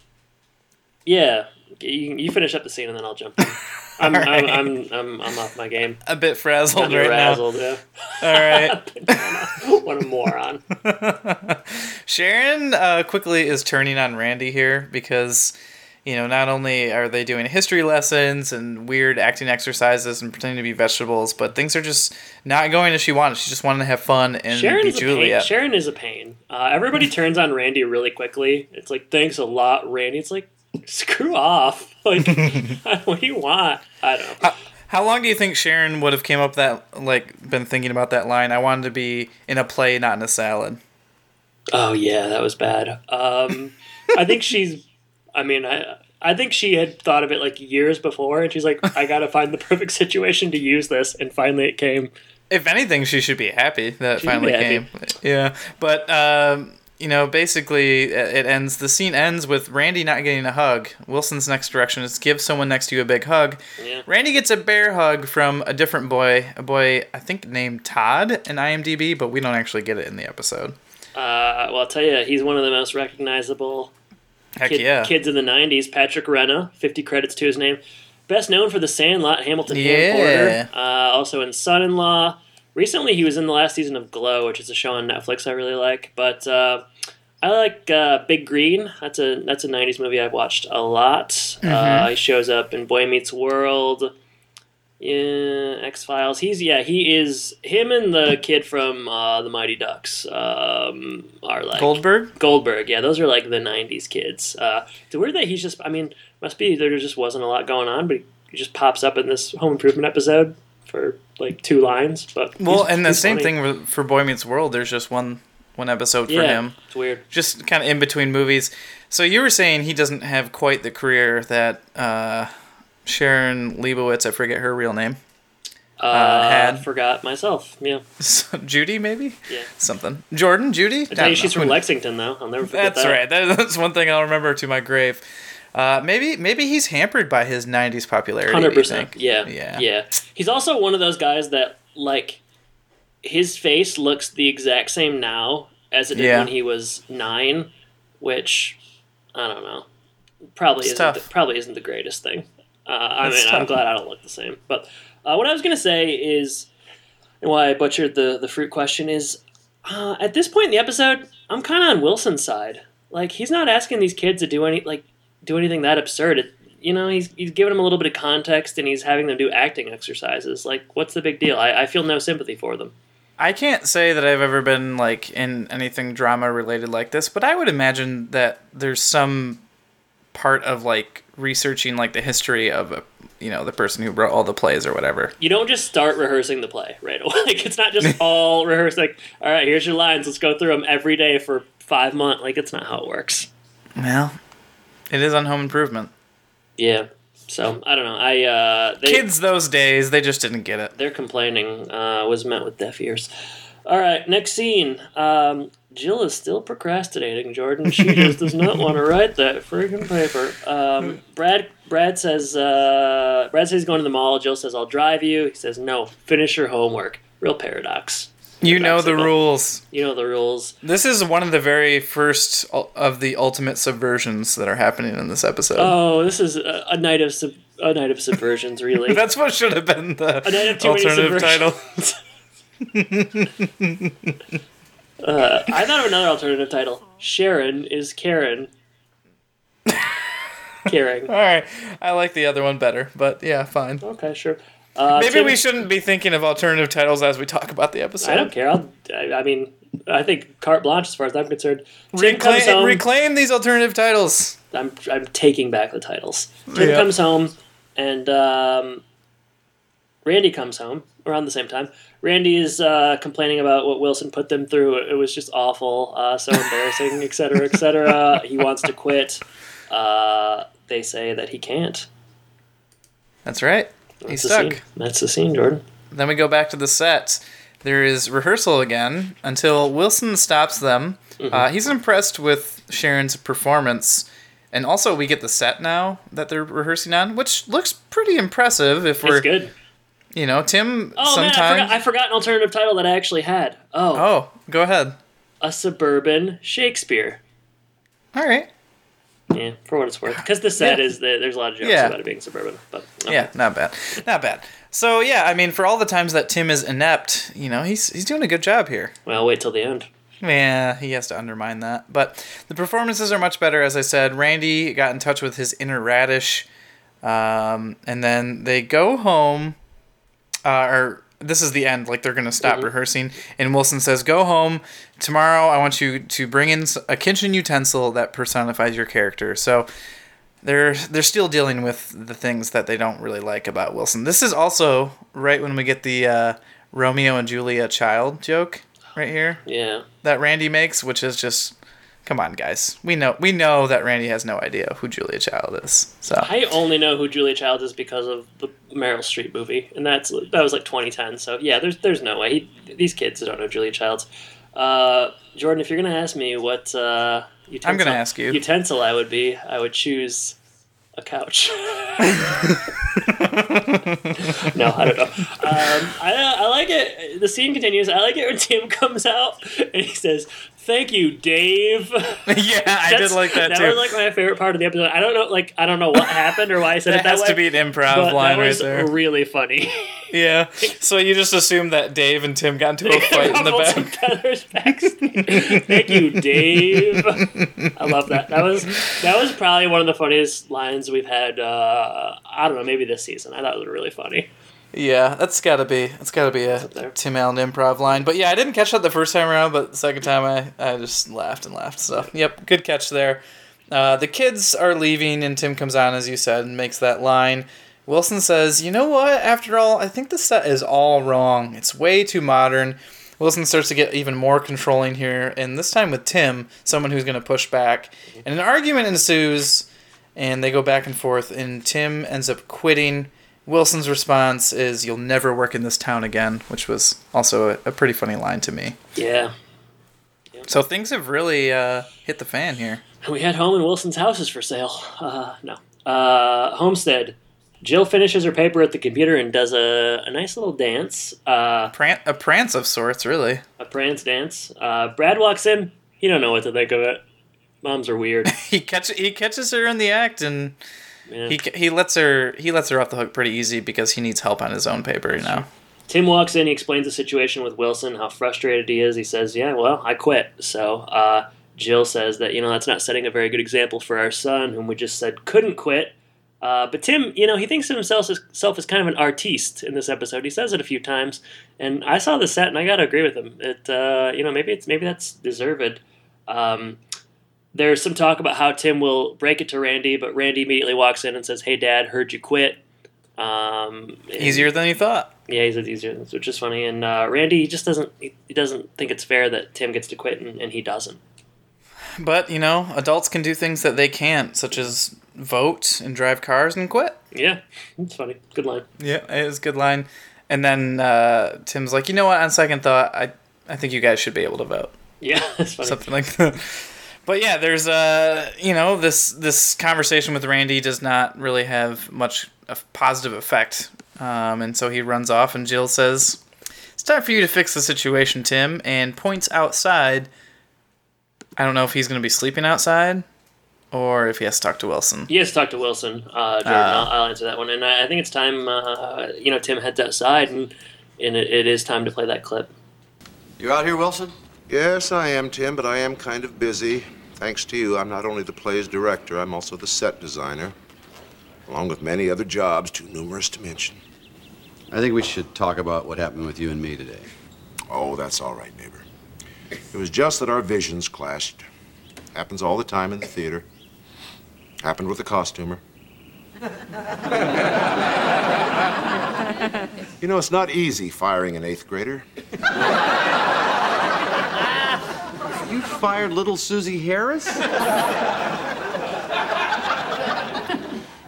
D: yeah, you, you finish up the scene and then I'll jump. In. I'm,
C: All
D: I'm. I'm, I'm, I'm off my game.
C: A bit frazzled
D: I'm
C: right
D: razzled, yeah.
C: now. All right.
D: what a moron.
C: Sharon uh, quickly is turning on Randy here because, you know, not only are they doing history lessons and weird acting exercises and pretending to be vegetables, but things are just not going as she wanted. She just wanted to have fun and
D: Sharon
C: be
D: is a pain. Sharon is a pain. Uh, everybody turns on Randy really quickly. It's like, thanks a lot, Randy. It's like, screw off. Like, what do you want? I don't know.
C: How long do you think Sharon would have came up that like been thinking about that line? I wanted to be in a play, not in a salad.
D: Oh yeah, that was bad. Um, I think she's. I mean, I I think she had thought of it like years before, and she's like, I gotta find the perfect situation to use this, and finally it came.
C: If anything, she should be happy that it
D: She
C: finally came.
D: happy.
C: Yeah, but um, you know, basically, it it ends. The scene ends with Randy not getting a hug. Wilson's next direction is give someone next to you a big hug.
D: Yeah.
C: Randy gets a bear hug from a different boy, a boy I think named Todd in IMDb, but we don't actually get it in the episode.
D: Uh, well, I'll tell you, he's one of the most recognizable
C: Heck
D: kid,
C: yeah!
D: kids in the '90s. Patrick Renna, 50 credits to his name. Best known for The Sandlot, Hamilton
C: Yeah.
D: Porter. Uh, also in Son-in-Law. recently he was in the last season of Glow, which is a show on Netflix I really like. But uh, I like uh, Big Green. That's a that's a '90s movie I've watched a lot. Uh, he shows up in Boy Meets World. Yeah, X Files. He's yeah, he is him and the kid from uh, the Mighty Ducks um, are like
C: Goldberg.
D: Goldberg. Yeah, those are like the '90s kids. Uh, it's weird that he's just. I mean, must be there just wasn't a lot going on, but he just pops up in this Home Improvement episode for like two lines. But
C: Well, and the same
D: funny.
C: thing for Boy Meets World. There's just one one episode for him.
D: it's weird.
C: just kind of in between movies. So you were saying he doesn't have quite the career that uh, Sharon Leibowitz, I forget her real name,
D: Uh,
C: had-
D: forgot myself. Yeah,
C: Judy maybe,
D: yeah.
C: something. Jordan, Judy.
D: I tell you, she's from Lexington though. I'll never forget
C: That's
D: that.
C: That's right. That's one thing I'll remember to my grave. Uh, maybe maybe he's hampered by his '90s popularity.
D: Hundred percent. Yeah.
C: yeah,
D: Yeah. He's also one of those guys that like his face looks the exact same now as it did
C: Yeah.
D: when he was nine, which I don't know. Probably
C: It's
D: isn't the, probably isn't the greatest thing. Uh, I mean, I'm glad I don't look the same. But uh, what I was gonna say is, and why I butchered the the fruit question is, uh, at this point in the episode, I'm kind of on Wilson's side. Like he's not asking these kids to do any like do anything that absurd. It, you know, he's he's giving them a little bit of context and he's having them do acting exercises. Like, what's the big deal? I, I feel no sympathy for them.
C: I can't say that I've ever been like in anything drama related like this, but I would imagine that there's some part of like researching like the history of a, you know the person who wrote all the plays or whatever.
D: You don't just start rehearsing the play right away. like, it's not just all rehearsed. Like, all right, here's your lines. Let's go through them every day for five months. Like, it's not how it works.
C: Well, it is on Home Improvement.
D: Yeah. So I don't know. I uh, they,
C: Kids those days, they just didn't get it.
D: their complaining uh, was met with deaf ears. All right, next scene. Um, Jill is still procrastinating. Jordan, she just does not want to write that freaking paper. Um, Brad, Brad says, uh, Brad says he's going to the mall. Jill says, "I'll drive you." He says, "No, finish your homework." Real paradox.
C: You know the
D: Paradoxical.
C: rules.
D: You know the rules.
C: This is one of the very first of the ultimate subversions that are happening in this episode.
D: Oh, this is a, a night of sub, a night of subversions. Really,
C: That's what should have been the
D: a night of
C: alternative title.
D: uh, I thought of another alternative title. Sharon is Karen. Caring.
C: All right, I like the other one better, but yeah, fine.
D: Okay, sure. Uh,
C: Maybe
D: Tim-
C: we shouldn't be thinking of alternative titles as we talk about the episode.
D: I don't care. I'll, I, I mean, I think carte blanche as far as I'm concerned. Tim
C: Reclaim,
D: home.
C: reclaim these alternative titles.
D: I'm, I'm taking back the titles. Tim
C: Yeah.
D: comes home, and um, Randy comes home around the same time. Randy is uh, complaining about what Wilson put them through. It was just awful, uh, so embarrassing, et cetera, et cetera. He wants to quit. Uh, they say that he can't.
C: That's right.
D: That's
C: He's stuck.
D: scene. That's the scene, Jordan.
C: Then we go back to the set. There is rehearsal again until Wilson stops them.
D: Mm-hmm.
C: Uh, he's impressed with Sharon's performance. And also, we get the set now that they're rehearsing on, which looks pretty impressive. If we're,
D: It's good.
C: You know, Tim
D: Oh man, I
C: sometimes.
D: forgot, I forgot an alternative title that I actually had. Oh,
C: oh, go ahead.
D: a suburban Shakespeare.
C: All right.
D: Yeah, for what it's worth. Because the set
C: Yeah.
D: is the, there's a lot of jokes
C: Yeah.
D: about it being suburban. But okay.
C: Yeah, not bad. Not bad. So yeah, I mean, for all the times that Tim is inept, you know, he's he's doing a good job here.
D: Well, wait till the end.
C: Yeah, he has to undermine that. But the performances are much better, as I said. Randy got in touch with his inner radish, um, and then they go home. Uh, or this is the end. Like they're gonna stop rehearsing, and Wilson says, "Go home tomorrow. I want you to bring in a kitchen utensil that personifies your character." So they're they're still dealing with the things that they don't really like about Wilson. This is also right when we get the uh, Romeo and Julia child joke right here
D: Yeah.
C: that Randy makes, which is just come on guys. We know we know that Randy has no idea who Julia Child is. So
D: I only know who Julia Child is because of the Meryl Streep movie, and that's that was like 2010. So yeah, there's there's no way he, these kids don't know Julia Childs. Uh, Jordan, if you're gonna ask me what uh, utensil,
C: I'm gonna ask you.
D: utensil I would be, I would choose a couch. no, I don't know. Um, I, I like it. The scene continues. I like it when Tim comes out and he says, Thank you, Dave.
C: yeah, I did like that,
D: That
C: too.
D: That was like my favorite part of the episode. I don't know, like I don't know what happened or why I said
C: that
D: it that
C: has
D: way.
C: to be an improv line
D: that was
C: right there.
D: really funny.
C: yeah. So you just assume that Dave and Tim got into a fight in the back.
D: some feathers backstage. Thank you, Dave. I love that. That was that was probably one of the funniest lines we've had. Uh, I don't know, maybe this season. I thought it was really funny.
C: Yeah, that's gotta be that's gotta be a. Tim Allen improv line. But yeah, I didn't catch that the first time around, but the second time I, I just laughed and laughed. So yep, good catch there. Uh, the kids are leaving, and Tim comes on as you said and makes that line. Wilson says, "You know what? After all, I think the set is all wrong. It's way too modern." Wilson starts to get even more controlling here, and this time with Tim, someone who's going to push back. And an argument ensues, and they go back and forth, and Tim ends up quitting. Wilson's response is, You'll never work in this town again, which was also a, a pretty funny line to me.
D: Yeah.
C: So things have really uh, hit the fan here.
D: We had home and Wilson's house is for sale. Uh, no. Uh, Homestead. Jill finishes her paper at the computer and does a, a nice little dance. Uh,
C: Pran- a prance of sorts, really.
D: a prance dance. Uh, Brad walks in. He don't know what to think of it. Moms are weird.
C: He catch he catches her in the act, and
D: Yeah.
C: he he lets her he lets her off the hook pretty easy because he needs help on his own paper, you know.
D: Tim walks in. He explains the situation with Wilson, how frustrated he is. He says, "Yeah, well, I quit." So uh, Jill says that you know that's not setting a very good example for our son, whom we just said couldn't quit. Uh, but Tim, you know, he thinks of himself as, self as kind of an artiste in this episode. He says it a few times, and I saw the set, and I gotta agree with him. It, uh, you know, maybe it's maybe that's deserved. Um, there's some talk about how Tim will break it to Randy, but Randy immediately walks in and says, "Hey, Dad, heard you quit." Um,
C: Easier than he thought.
D: yeah, he says easier, which is funny. And uh, Randy he just doesn't he, he doesn't think it's fair that Tim gets to quit and, and he doesn't.
C: But you know, adults can do things that they can't, such as vote and drive cars and quit.
D: Yeah, it's funny. Good line.
C: Yeah, it was a good line. And then uh, Tim's like, you know what? On second thought, I I think you guys should be able to vote.
D: Yeah, it's funny.
C: something like that. But yeah, there's uh, you know, this this conversation with Randy does not really have much of positive effect, um, and so he runs off, and Jill says, "It's time for you to fix the situation, Tim," and points outside. I don't know if he's going to be sleeping outside, or if he has to talk to Wilson.
D: He has to talk to Wilson. Uh, Jordan, I'll, I'll answer that one. And I, I think it's time. Uh, you know, Tim heads outside, and and it, it is time to play that clip.
E: You out here, Wilson?
A: Yes, I am, Tim, but I am kind of busy. Thanks to you, I'm not only the play's director, I'm also the set designer, along with many other jobs too numerous to mention.
E: I think we should talk about what happened with you and me today.
A: Oh, that's all right, neighbor. It was just that our visions clashed. Happens all the time in the theater. Happened with the costumer. you know, it's not easy firing an eighth grader.
E: You fired little Susie Harris?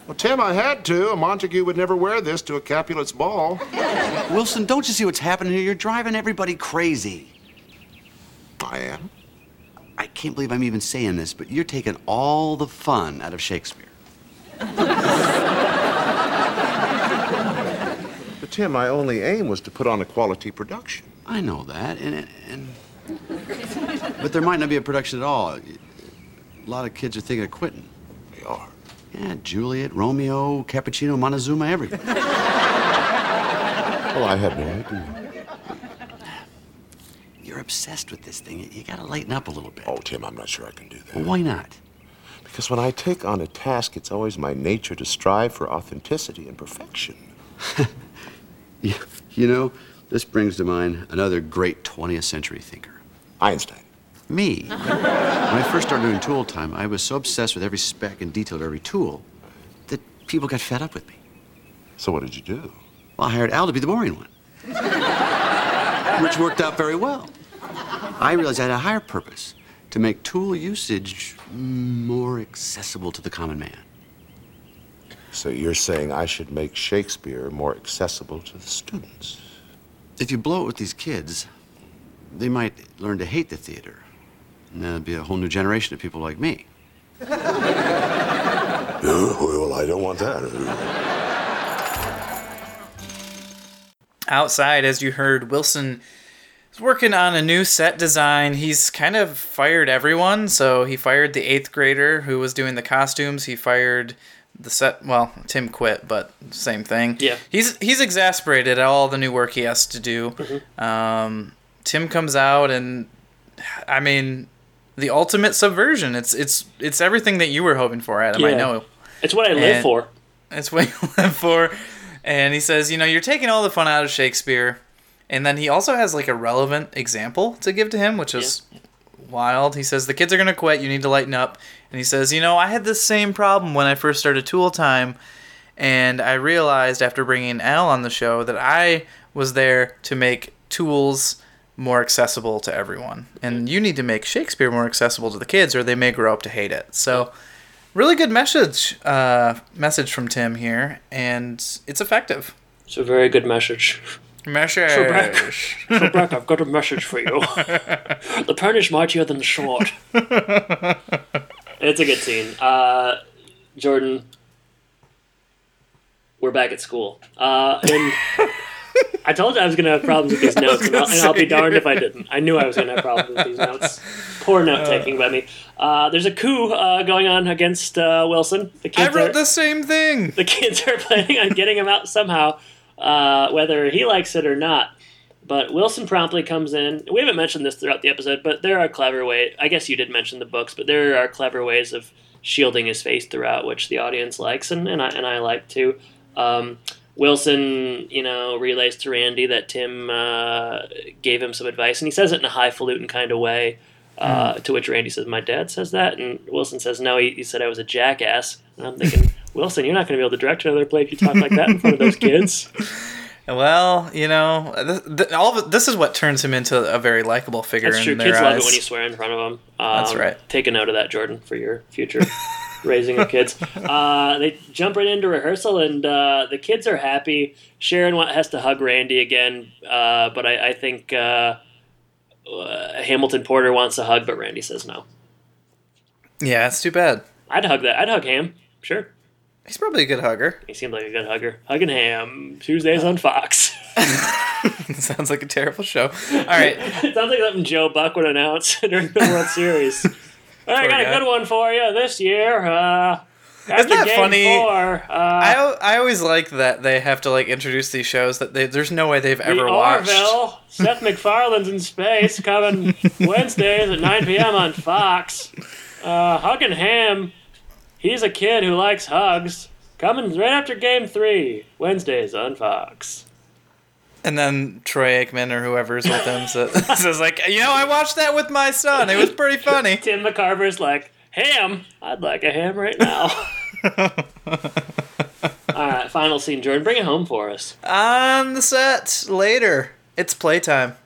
A: Well, Tim, I had to. A Montague would never wear this to a Capulet's ball.
E: Wilson, don't you see what's happening here? You're driving everybody crazy.
A: I am.
E: I can't believe I'm even saying this, but you're taking all the fun out of Shakespeare.
A: But, Tim, my only aim was to put on a quality production.
E: I know that, and, and but there might not be a production at all. A lot of kids are thinking of quitting.
A: They are.
E: Yeah, Juliet, Romeo, Cappuccino, Montezuma, everything.
A: Well, I had no idea.
E: You're obsessed with this thing. You, gotta lighten up a little bit.
A: Oh, Tim, I'm not sure I can do that.
E: Well, why not?
A: Because when I take on a task, it's always my nature to strive for authenticity and perfection.
E: You, you know, this brings to mind another great 20th century thinker.
A: Einstein.
E: Me. when I first started doing tool time, I was so obsessed with every spec and detail of every tool that people got fed up with me.
A: So what did you do?
E: Well, I hired Al to be the boring one, which worked out very well. I realized I had a higher purpose to make tool usage more accessible to the common man.
A: So you're saying I should make Shakespeare more accessible to the students?
E: If you blow it with these kids, they might learn to hate the theater. And there'll be a whole new generation of people like me.
A: well, I don't want that.
C: Outside, as you heard, Wilson is working on a new set design. He's kind of fired everyone. So he fired the eighth grader who was doing the costumes. He fired the set. Well, Tim quit, but same thing.
D: Yeah.
C: He's he's exasperated at all the new work he has to do. Um, Tim comes out and, I mean, the ultimate subversion. It's it's it's everything that you were hoping for, Adam. I know.
D: It's what I live
C: And-
D: for.
C: It's what you live for. And he says, you know, you're taking all the fun out of Shakespeare. And then he also has like a relevant example to give to him, which is wild. He says, the kids are going to quit. You need to lighten up. And he says, you know, I had this same problem when I first started Tool Time. And I realized after bringing Al on the show that I was there to make tools more accessible to everyone. And you need to make Shakespeare more accessible to the kids or they may grow up to hate it. So really good message uh, message from Tim here, and it's effective.
D: It's a very good message.
C: Message.
D: So, Breck, I've got a message for you. the pen is mightier than the sword. it's a good scene. Uh, Jordan, we're back at school. Uh, and I told you I was going to have problems with these notes, and I'll, and I'll be darned if I didn't. I knew I was going to have problems with these notes. Poor note taking by me. Uh, there's a coup uh, going on against uh, Wilson. The kids I
C: wrote
D: are,
C: the same thing.
D: the kids are planning on getting him out somehow, uh, whether he likes it or not. But Wilson promptly comes in. We haven't mentioned this throughout the episode, but there are clever ways. I guess you did mention the books, but there are clever ways of shielding his face throughout, which the audience likes, and, and I and I like too. Um, Wilson, you know, relays to Randy that Tim uh, gave him some advice, and he says it in a highfalutin kind of way. Uh, To which Randy says, "My dad says that," and Wilson says, "No, he, he said I was a jackass." And I'm thinking, Wilson, you're not going to be able to direct another play if you talk like that in front of those kids.
C: Well, you know, th- all this is what turns him into a very likable figure
D: That's
C: in
D: true. Kids
C: eyes.
D: love it when you swear in front of them. Um,
C: That's right.
D: Take a note of that, Jordan, for your future raising of kids. Uh, they jump right into rehearsal, and uh, the kids are happy. Sharon has to hug Randy again, uh, but I, I think uh, uh, Hamilton Porter wants a hug, but Randy says no.
C: yeah, it's too bad.
D: I'd hug that. I'd hug Ham. Sure.
C: He's probably a good hugger.
D: He seemed like a good hugger. Hugging Ham Tuesdays on Fox.
C: Sounds like a terrible show. All right.
D: sounds like something Joe Buck would announce during the World Series. I got a good one for you this year. Uh, after
C: that funny?
D: Four, uh,
C: I, I always like that they have to like introduce these shows that they, there's no way they've
D: the
C: ever watched.
D: Orville, Seth MacFarlane's in space, coming Wednesdays at 9 p.m. on Fox. Uh, Hugging Ham, he's a kid who likes hugs. Coming right after Game Three, Wednesdays on Fox.
C: And then Troy Aikman or whoever's with him says, says like, you know, I watched that with my son. It was pretty funny.
D: Tim McCarver's like, Ham, I'd like a ham right now. All right, final scene, Jordan. Bring it home for us.
C: On the set later. It's playtime.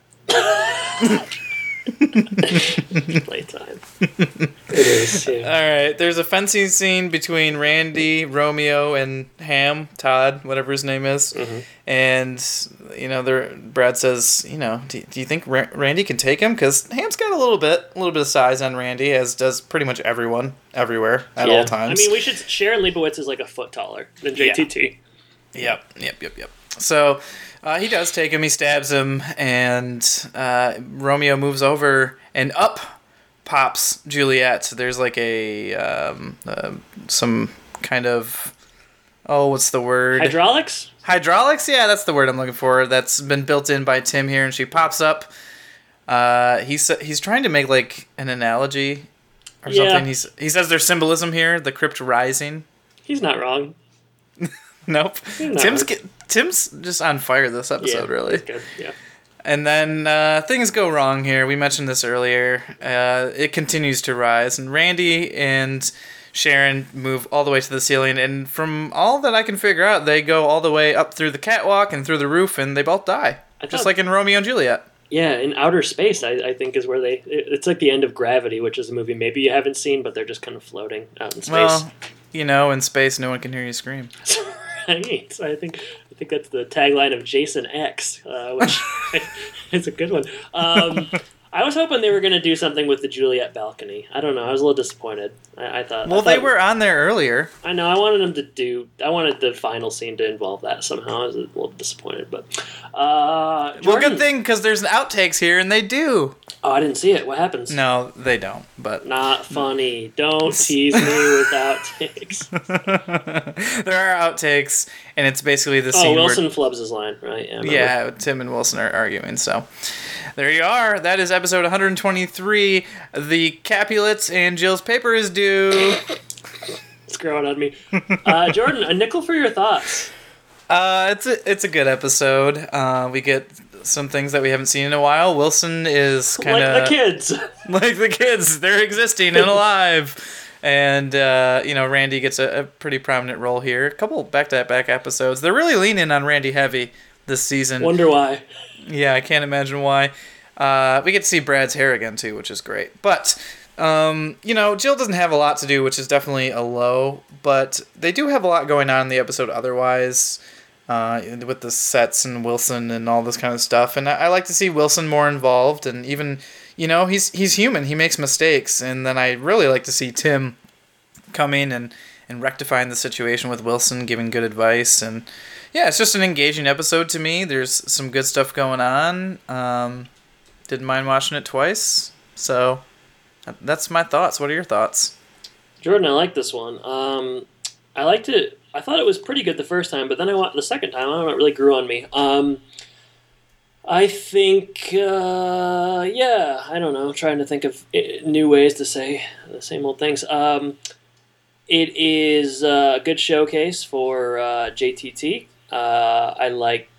D: Playtime. it is. Yeah.
C: All right, there's a fencing scene between Randy, Romeo, and Ham, Todd, whatever his name is. Mm-hmm. And, you know, there Brad says, you know, do, do you think Ra- Randy can take him? Because Ham's got a little bit, a little bit of size on Randy, as does pretty much everyone, everywhere, at
D: Yeah.
C: all times.
D: I mean, we should. Sharon Leibowitz is like a foot taller than JTT.
C: Yep, yep, yep, yep. So uh, he does take him, he stabs him, and uh, Romeo moves over and up pops Juliet. So there's like a um, uh, some kind of oh, what's the word?
D: Hydraulics.
C: Hydraulics. Yeah, that's the word I'm looking for. That's been built in by Tim here, and she pops up. Uh, he's he's trying to make like an analogy or
D: Yeah.
C: something. He's he says there's symbolism here. The crypt rising.
D: He's not wrong.
C: Nope.
D: No.
C: Tim's Tim's just on fire this episode,
D: yeah,
C: really.
D: Yeah.
C: And then uh, things go wrong here. We mentioned this earlier. Uh, it continues to rise, and Randy and Sharon move all the way to the ceiling. And from all that I can figure out, they go all the way up through the catwalk and through the roof, and they both die,
D: I
C: just like in Romeo and Juliet.
D: Yeah, in outer space, I, I think is where they. it- It's like the end of Gravity, which is a movie maybe you haven't seen, but they're just kind of floating out in space.
C: Well, you know, in space, no one can hear you scream.
D: right. I think think that's the tagline of Jason X, uh, which is a good one. Um, I was hoping they were going to do something with the Juliet balcony. I don't know. I was a little disappointed. I, I thought. I
C: Well, they were on there earlier.
D: I know. I wanted them to do. I wanted the final scene to involve that somehow. I was a little disappointed, but. Uh,
C: Well, good thing because there's outtakes here, and they do.
D: Oh, I didn't see it. What happens?
C: No, they don't. But
D: Not funny. Don't tease me with outtakes.
C: there are outtakes, and it's basically the same.
D: Oh,
C: scene
D: Wilson flubs his line, right? Yeah.
C: Where yeah, Tim and Wilson are arguing. So there you are. That is episode 123. The Capulets and Jill's paper is due.
D: It's growing on me. Uh, Jordan, a nickel for your thoughts.
C: Uh, it's a it's a good episode. Uh, we get some things that we haven't seen in a while. Wilson is kind of
D: Like the kids.
C: like the kids. They're existing and alive. And uh, you know, Randy gets a, a pretty prominent role here. A couple back to back episodes. They're really leaning on Randy heavy this season.
D: Wonder why.
C: Yeah, I can't imagine why. Uh, we get to see Brad's hair again too, which is great. But um, you know, Jill doesn't have a lot to do, which is definitely a low. But they do have a lot going on in the episode otherwise, uh, with the sets and Wilson and all this kind of stuff. And I, I like to see Wilson more involved, and even you know, he's he's human. He makes mistakes, and then I really like to see Tim coming and and rectifying the situation with Wilson, giving good advice, and yeah, it's just an engaging episode to me. There's some good stuff going on. Um, didn't mind watching it twice, so that's my thoughts. What are your thoughts?
D: Jordan, I like this one. Um, I liked it. I thought it was pretty good the first time, but then I watched the second time. I don't know, it really grew on me. Um, I think, uh, yeah, I don't know. trying to think of eh, new ways to say the same old things. Um, it is a good showcase for uh, JTT. Uh, I like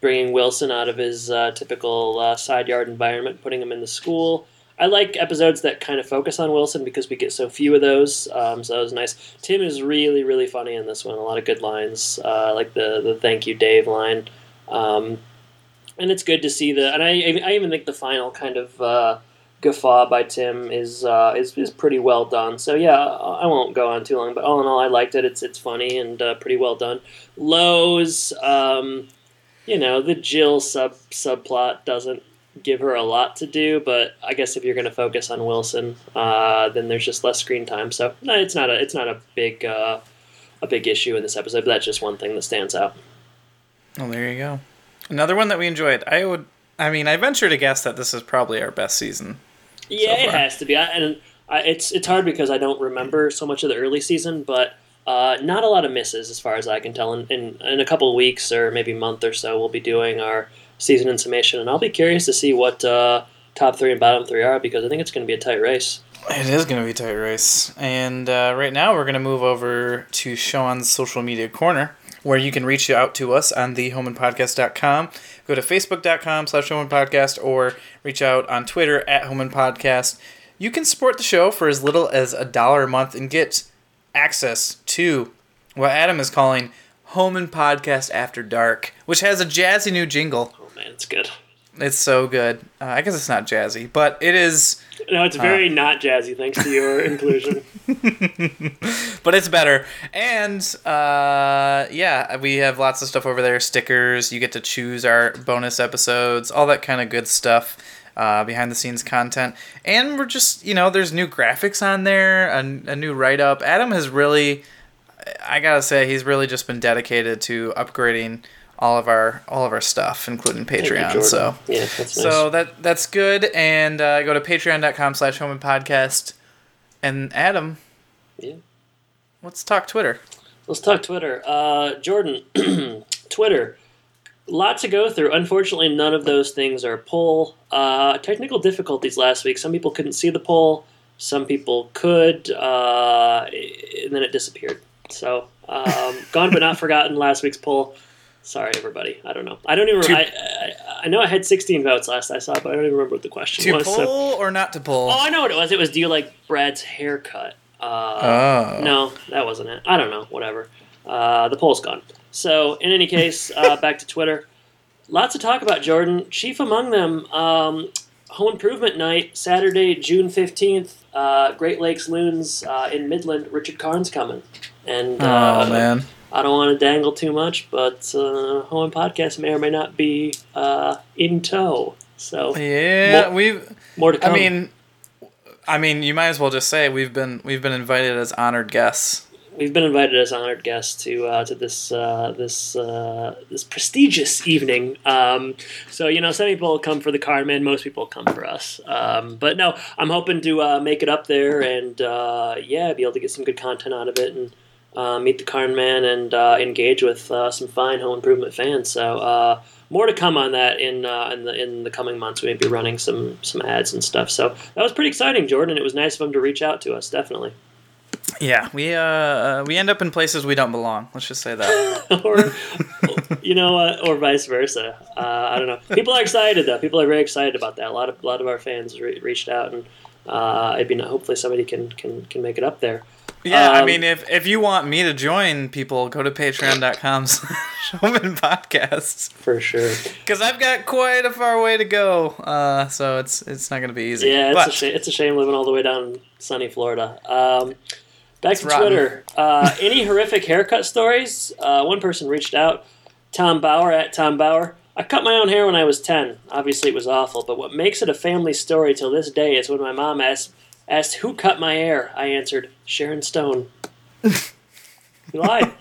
D: bringing Wilson out of his uh, typical uh, side yard environment, putting him in the school. I like episodes that kind of focus on Wilson because we get so few of those. Um, so that was nice. Tim is really, really funny in this one. A lot of good lines, uh, like the the "Thank you, Dave" line. Um, and it's good to see the. And I, I even think the final kind of uh, guffaw by Tim is, uh, is is pretty well done. So yeah, I won't go on too long. But all in all, I liked it. It's it's funny and uh, pretty well done. Lows, um, you know, the Jill sub subplot doesn't give her a lot to do, but I guess if you're going to focus on Wilson, uh, then there's just less screen time. So no, it's not a it's not a big uh, a big issue in this episode. But that's just one thing that stands out.
C: Oh, there you go. Another one that we enjoyed. I would. I mean, I venture to guess that this is probably our best season.
D: Yeah,
C: so
D: it has to be. I, and I, it's it's hard because I don't remember so much of the early season, but uh, not a lot of misses as far as I can tell. In, in in a couple of weeks or maybe month or so, we'll be doing our season in summation, and I'll be curious to see what uh, top three and bottom three are because I think it's going to be a tight race.
C: It is going to be tight race. And uh, right now, we're going to move over to Sean's social media corner, where you can reach out to us on thehomanpodcast.com. Go to facebook.com slash homanpodcast or reach out on Twitter at homanpodcast. You can support the show for as little as a dollar a month and get access to what Adam is calling Home and Podcast After Dark, which has a jazzy new jingle.
D: Oh man, it's good.
C: It's so good. Uh, I guess it's not jazzy, but it is.
D: No, it's very not jazzy thanks to your inclusion.
C: but it's better. And uh, yeah, we have lots of stuff over there stickers. You get to choose our bonus episodes, all that kind of good stuff. Uh, behind the scenes content. And we're just, you know, there's new graphics on there, a, a new write up. Adam has really, I gotta say, he's really just been dedicated to upgrading all of our all of our stuff, including
D: Thank you,
C: Patreon. So
D: yeah, that's nice.
C: so that that's good. And uh, go to patreon.com slash home and podcast. And Adam,
D: Yeah.
C: let's talk Twitter.
D: Let's talk Twitter. Uh, Jordan, Twitter. Lot to go through. Unfortunately, none of those things are poll. Uh, technical difficulties last week. Some people couldn't see the poll. Some people could, uh, and then it disappeared. So, um, gone but not forgotten. Last week's poll. Sorry, everybody. I don't know. I don't even.
C: To-
D: I, I, I know I had 16 votes last I saw, but I don't even remember what the question
C: To
D: was. so-
C: pull or not to pull?
D: Oh, I know what it was. It was do you like Brad's haircut? Uh,
C: Oh.
D: No, that wasn't it. I don't know. Whatever. Uh, the poll's gone. So, in any case, uh, back to Twitter. Lots to talk about, Jordan. Chief among them, um, Home Improvement Night, Saturday, June 15th, uh, Great Lakes Loons uh, in Midland. Richard Karn's coming. And uh,
C: oh man.
D: I don't want to dangle too much, but uh, Home Podcast may or may not be uh, in tow. So
C: Yeah,
D: More-
C: we've.
D: more to come.
C: I mean, I mean, you might as well just say we've been we've been invited as honored guests.
D: we've been invited as honored guests to uh, to this uh, this uh, this prestigious evening. Um, so you know, some people come for the Karn Man, most people come for us. Um, but no, I'm hoping to uh, make it up there and uh, yeah, be able to get some good content out of it and uh, meet the Karn Man and uh, engage with uh, some fine home improvement fans. So. Uh, more to come on that in uh, in the in the coming months. We may be running some some ads and stuff. So that was pretty exciting, Jordan. It was nice of him to reach out to us. Definitely.
C: Yeah, we uh, uh we end up in places we don't belong. Let's just say that.
D: or you know what, or vice versa. Uh, I don't know. People are excited though. People are very excited about that. A lot of a lot of our fans re- reached out, and uh, I'd be hopefully somebody can can can make it up there.
C: Yeah, I
D: Um,
C: mean, if if you want me to join people, go to patreon.com Showman Podcasts
D: For sure.
C: because I've got quite a far way to go. Uh, so it's it's not gonna be easy.
D: Yeah, it's
C: but
D: a shame. It's a shame living all the way down sunny Florida. Um, back to
C: rotten.
D: Twitter. Uh, any horrific haircut stories? Uh, one person reached out. Tom Bauer at Tom Bauer. I cut my own hair when I was ten. Obviously, it was awful. But what makes it a family story till this day is when my mom asked asked who cut my hair. I answered Sharon Stone. you lied.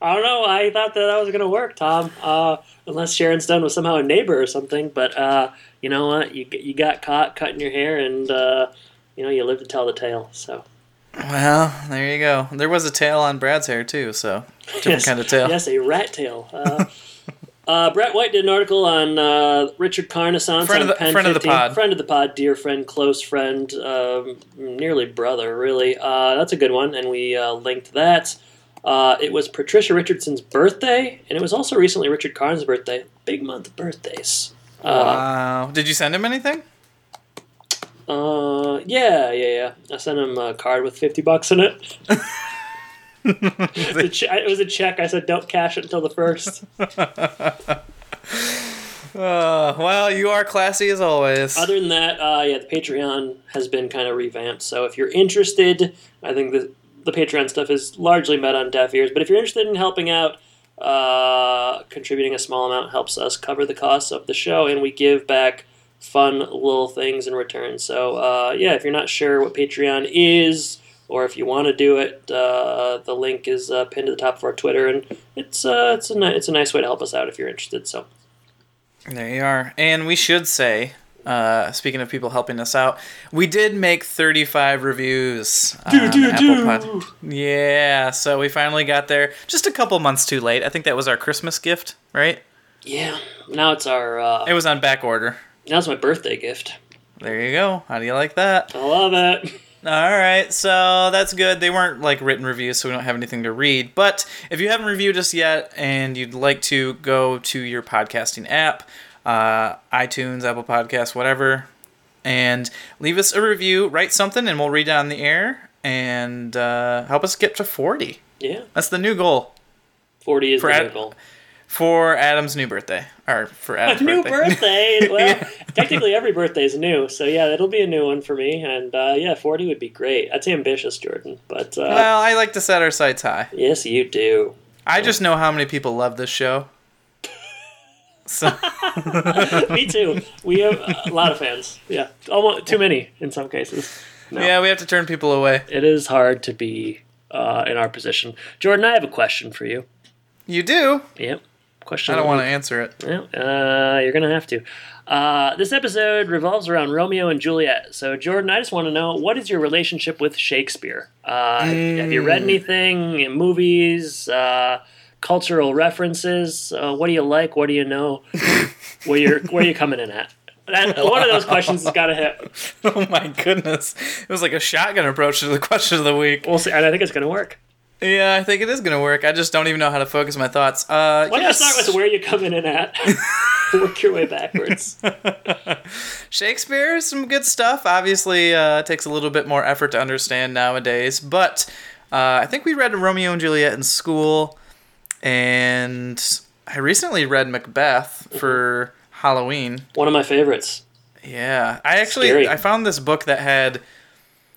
D: I don't know. I thought that that was gonna work, Tom. Uh, unless Sharon Stone was somehow a neighbor or something. But uh, you know what? You you got caught cutting your hair, and uh, you know you live to tell the tale. So
C: well, there you go. There was a tail on Brad's hair too, so different
D: yes,
C: kind of tail.
D: Yes, a rat tail. Uh, Brett White did an article on uh, Richard Carnassance
C: Friend
D: on
C: of the-
D: Pen
C: friend of the
D: 15.
C: pod.
D: Friend of the pod, dear friend, close friend, um, nearly brother, really. Uh, that's a good one, and we uh, linked that. Uh, it was Patricia Richardson's birthday, and it was also recently Richard Karn's birthday. Big month of birthdays. Uh,
C: Wow. Did you send him anything?
D: Uh, yeah, yeah, yeah. I sent him a card with fifty bucks in it. The che- it was a check. I said, "Don't cash it until the first.
C: Uh, well, you are classy as always.
D: Other than that, uh, yeah, the Patreon has been kind of revamped. So if you're interested, I think the the Patreon stuff is largely met on deaf ears. But if you're interested in helping out, uh, contributing a small amount helps us cover the costs of the show, and we give back fun little things in return. So uh, yeah, if you're not sure what Patreon is, or if you want to do it, uh, the link is uh, pinned to the top of our Twitter, and it's uh, it's a ni- it's a nice way to help us out if you're interested. So
C: There you are. And we should say, uh, speaking of people helping us out, we did make 35 reviews on Apple Pod. Yeah, so we finally got there. Just a couple months too late. I think that was our Christmas gift, right?
D: yeah, now it's our uh,
C: It was on back order.
D: now it's my birthday gift.
C: There you go. How do you like that?
D: I love it.
C: All right, so that's good. They weren't like written reviews, so we don't have anything to read. But if you haven't reviewed us yet and you'd like to go to your podcasting app, uh, iTunes, Apple Podcasts, whatever, and leave us a review, write something, and we'll read it on the air and uh, help us get to 40.
D: Yeah,
C: That's the new goal
D: 40 is
C: For
D: the
C: Ad-
D: new goal.
C: For Adam's new birthday. Or for Adam's
D: New
C: birthday.
D: birthday. Well, technically every birthday is new, so yeah, it'll be a new one for me. And uh, yeah, 40 would be great. That's ambitious, Jordan, but uh,
C: well, I like to set our sights high.
D: yes, you do.
C: I just know how many people love this show. So.
D: me too. We have a lot of fans. Yeah, almost too many in some cases. No.
C: Yeah, we have to turn people away.
D: It is hard to be uh, in our position. Jordan, I have a question for you.
C: You do.
D: Yep. Question.
C: I don't want to answer it.
D: Well, uh, you're gonna have to. Uh, this episode revolves around Romeo and Juliet. So, Jordan, I just want to know what is your relationship with Shakespeare? Uh, Have you read anything? in Movies, uh, cultural references? Uh, what do you like? What do you know? where you're where you coming in at? That, One of those questions has got to hit.
C: Oh my goodness. It was like a shotgun approach to the question of the week.
D: We'll see, and I think it's gonna work.
C: Yeah, I think it is going to work. I just don't even know how to focus my thoughts. Uh,
D: Why don't you start with where you're coming in at? Work your way backwards.
C: Shakespeare, some good stuff. Obviously, uh, takes a little bit more effort to understand nowadays. But uh, I think we read Romeo and Juliet in school. And I recently read Macbeth for Halloween.
D: One of my favorites.
C: Yeah, I actually
D: Scary.
C: I found this book that had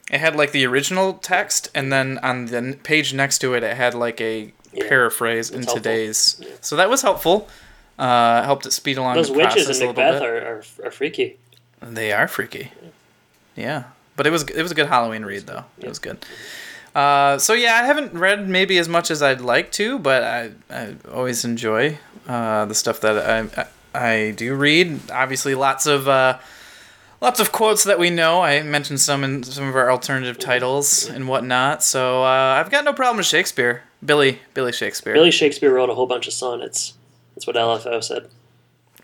C: it had like the original text, and then on the page next to it, it had like a
D: Yeah,
C: paraphrase in today's. So that was helpful. Uh, helped it speed along
D: Those
C: the
D: witches
C: process
D: in
C: a little
D: Macbeth are, are, are freaky.
C: They are freaky. Yeah, but it was it was a good Halloween read though. It was good. Uh, so yeah, I haven't read maybe as much as I'd like to, but I, I always enjoy uh, the stuff that I, I I do read. Obviously, lots of uh, lots of quotes that we know. I mentioned some in some of our alternative titles and whatnot. So uh, I've got no problem with Shakespeare. Billy Billy Shakespeare.
D: Billy Shakespeare wrote a whole bunch of sonnets. That's what LFO said.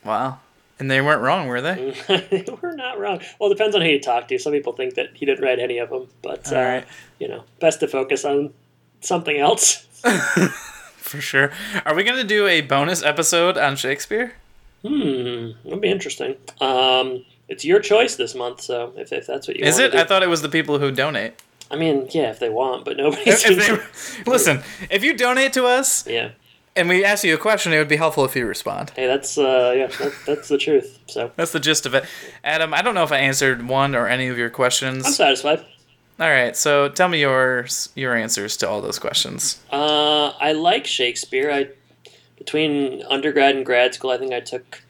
C: Wow. And they weren't wrong, were they?
D: they were not wrong. Well, it depends on who you talk to. Some people think that he didn't write any of them, but uh,
C: right.
D: you know, best to focus on something else.
C: For sure. Are we gonna do a bonus episode on Shakespeare?
D: Hmm, that'd be interesting. Um, it's your choice this month, so if, if that's what you
C: Is
D: want
C: it?
D: Is it?
C: I thought it was the people who donate.
D: I mean, yeah, if they want, but nobody
C: If
D: seems.
C: they- listen, if you donate to us
D: yeah.
C: and we ask you a question, it would be helpful if you respond.
D: Hey, that's uh, yeah, that, that's the truth. So
C: That's the gist of it. Adam, I don't know if I answered one or any of your questions.
D: I'm satisfied.
C: All right, so tell me yours, your answers to all those questions.
D: Uh, I like Shakespeare. I between undergrad and grad school, I think I took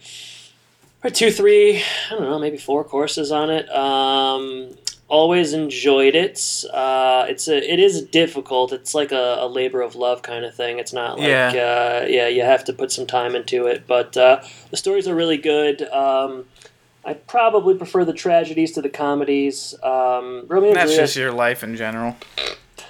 D: probably two, three, I don't know, maybe four courses on it. Um, always enjoyed it. Uh, it's a, it is difficult. It's like a, a labor of love kind of thing. It's not like,
C: Yeah.
D: uh, yeah, you have to put some time into it. But uh, the stories are really good. Um, I probably prefer the tragedies to the comedies. Um, Romeo and
C: That's
D: Juliet.
C: just your life in general.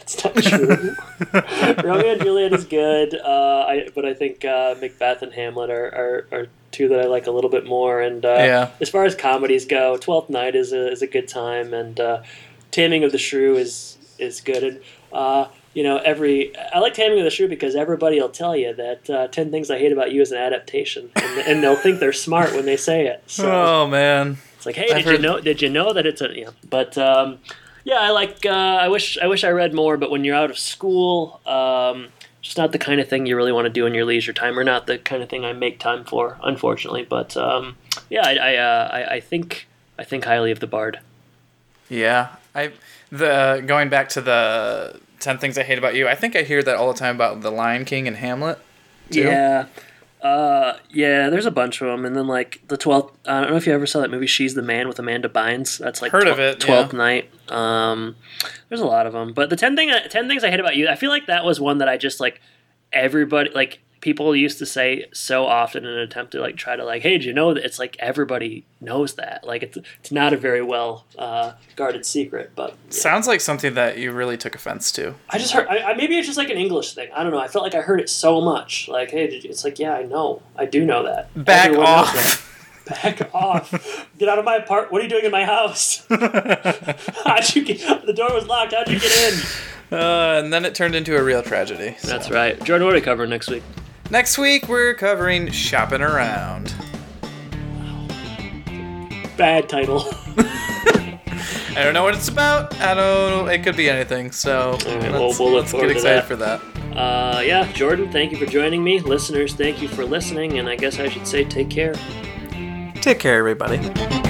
D: It's not true. Romeo and Juliet is good, uh, I, but I think uh, Macbeth and Hamlet are, are, are two that I like a little bit more. And uh,
C: Yeah.
D: as far as comedies go, Twelfth Night is a, is a good time, and uh, Taming of the Shrew is is good. And uh, you know, every I like Taming of the Shrew because everybody will tell you that uh, Ten Things I Hate About You is an adaptation, and, and they'll think they're smart when they say it. So.
C: Oh man.
D: It's like, hey,
C: I've
D: did you know? Did you know that it's a? Yeah, but um, yeah, I like. Uh, I wish. I wish I read more. But when you're out of school, um, just not the kind of thing you really want to do in your leisure time, or not the kind of thing I make time for, unfortunately. But um, yeah, I I, uh, I I think I think highly of the Bard.
C: Yeah, I the going back to the ten things I hate about you. I think I hear that all the time about the Lion King and Hamlet. too.
D: Yeah. Uh, yeah, there's a bunch of them, and then like the twelfth. I don't know if you ever saw that movie. She's the Man with Amanda Bynes. That's like
C: Heard of it, yeah.
D: Twelfth Night. Um, there's a lot of them, but the ten thing, ten things I hate about you. I feel like that was one that I just like everybody like people used to say so often in an attempt to like try to like, hey, did you know that it's like everybody knows that like it's it's not a very well uh, guarded secret, but yeah.
C: Sounds like something that you really took offense to.
D: I just heard. I, I, maybe it's just like an English thing. I don't know. I felt like I heard it so much. Like, hey, did you? It's like, yeah, I know. I do know that.
C: Back
D: Everyone
C: off.
D: Back off. Get out of my apartment. What are you doing in my house? How'd you get? The door was locked. How'd you get in?
C: Uh, and then it turned into a real tragedy. so.
D: That's right. Jordan, what are we covering next week?
C: Next week we're covering shopping around.
D: Bad title.
C: I don't know what it's about. I don't. It could be anything. So
D: right,
C: let's,
D: well, we'll look
C: let's get excited
D: that.
C: for that.
D: Uh, yeah, Jordan, thank you for joining me. Listeners, thank you for listening. And I guess I should say, take care.
C: Take care, everybody.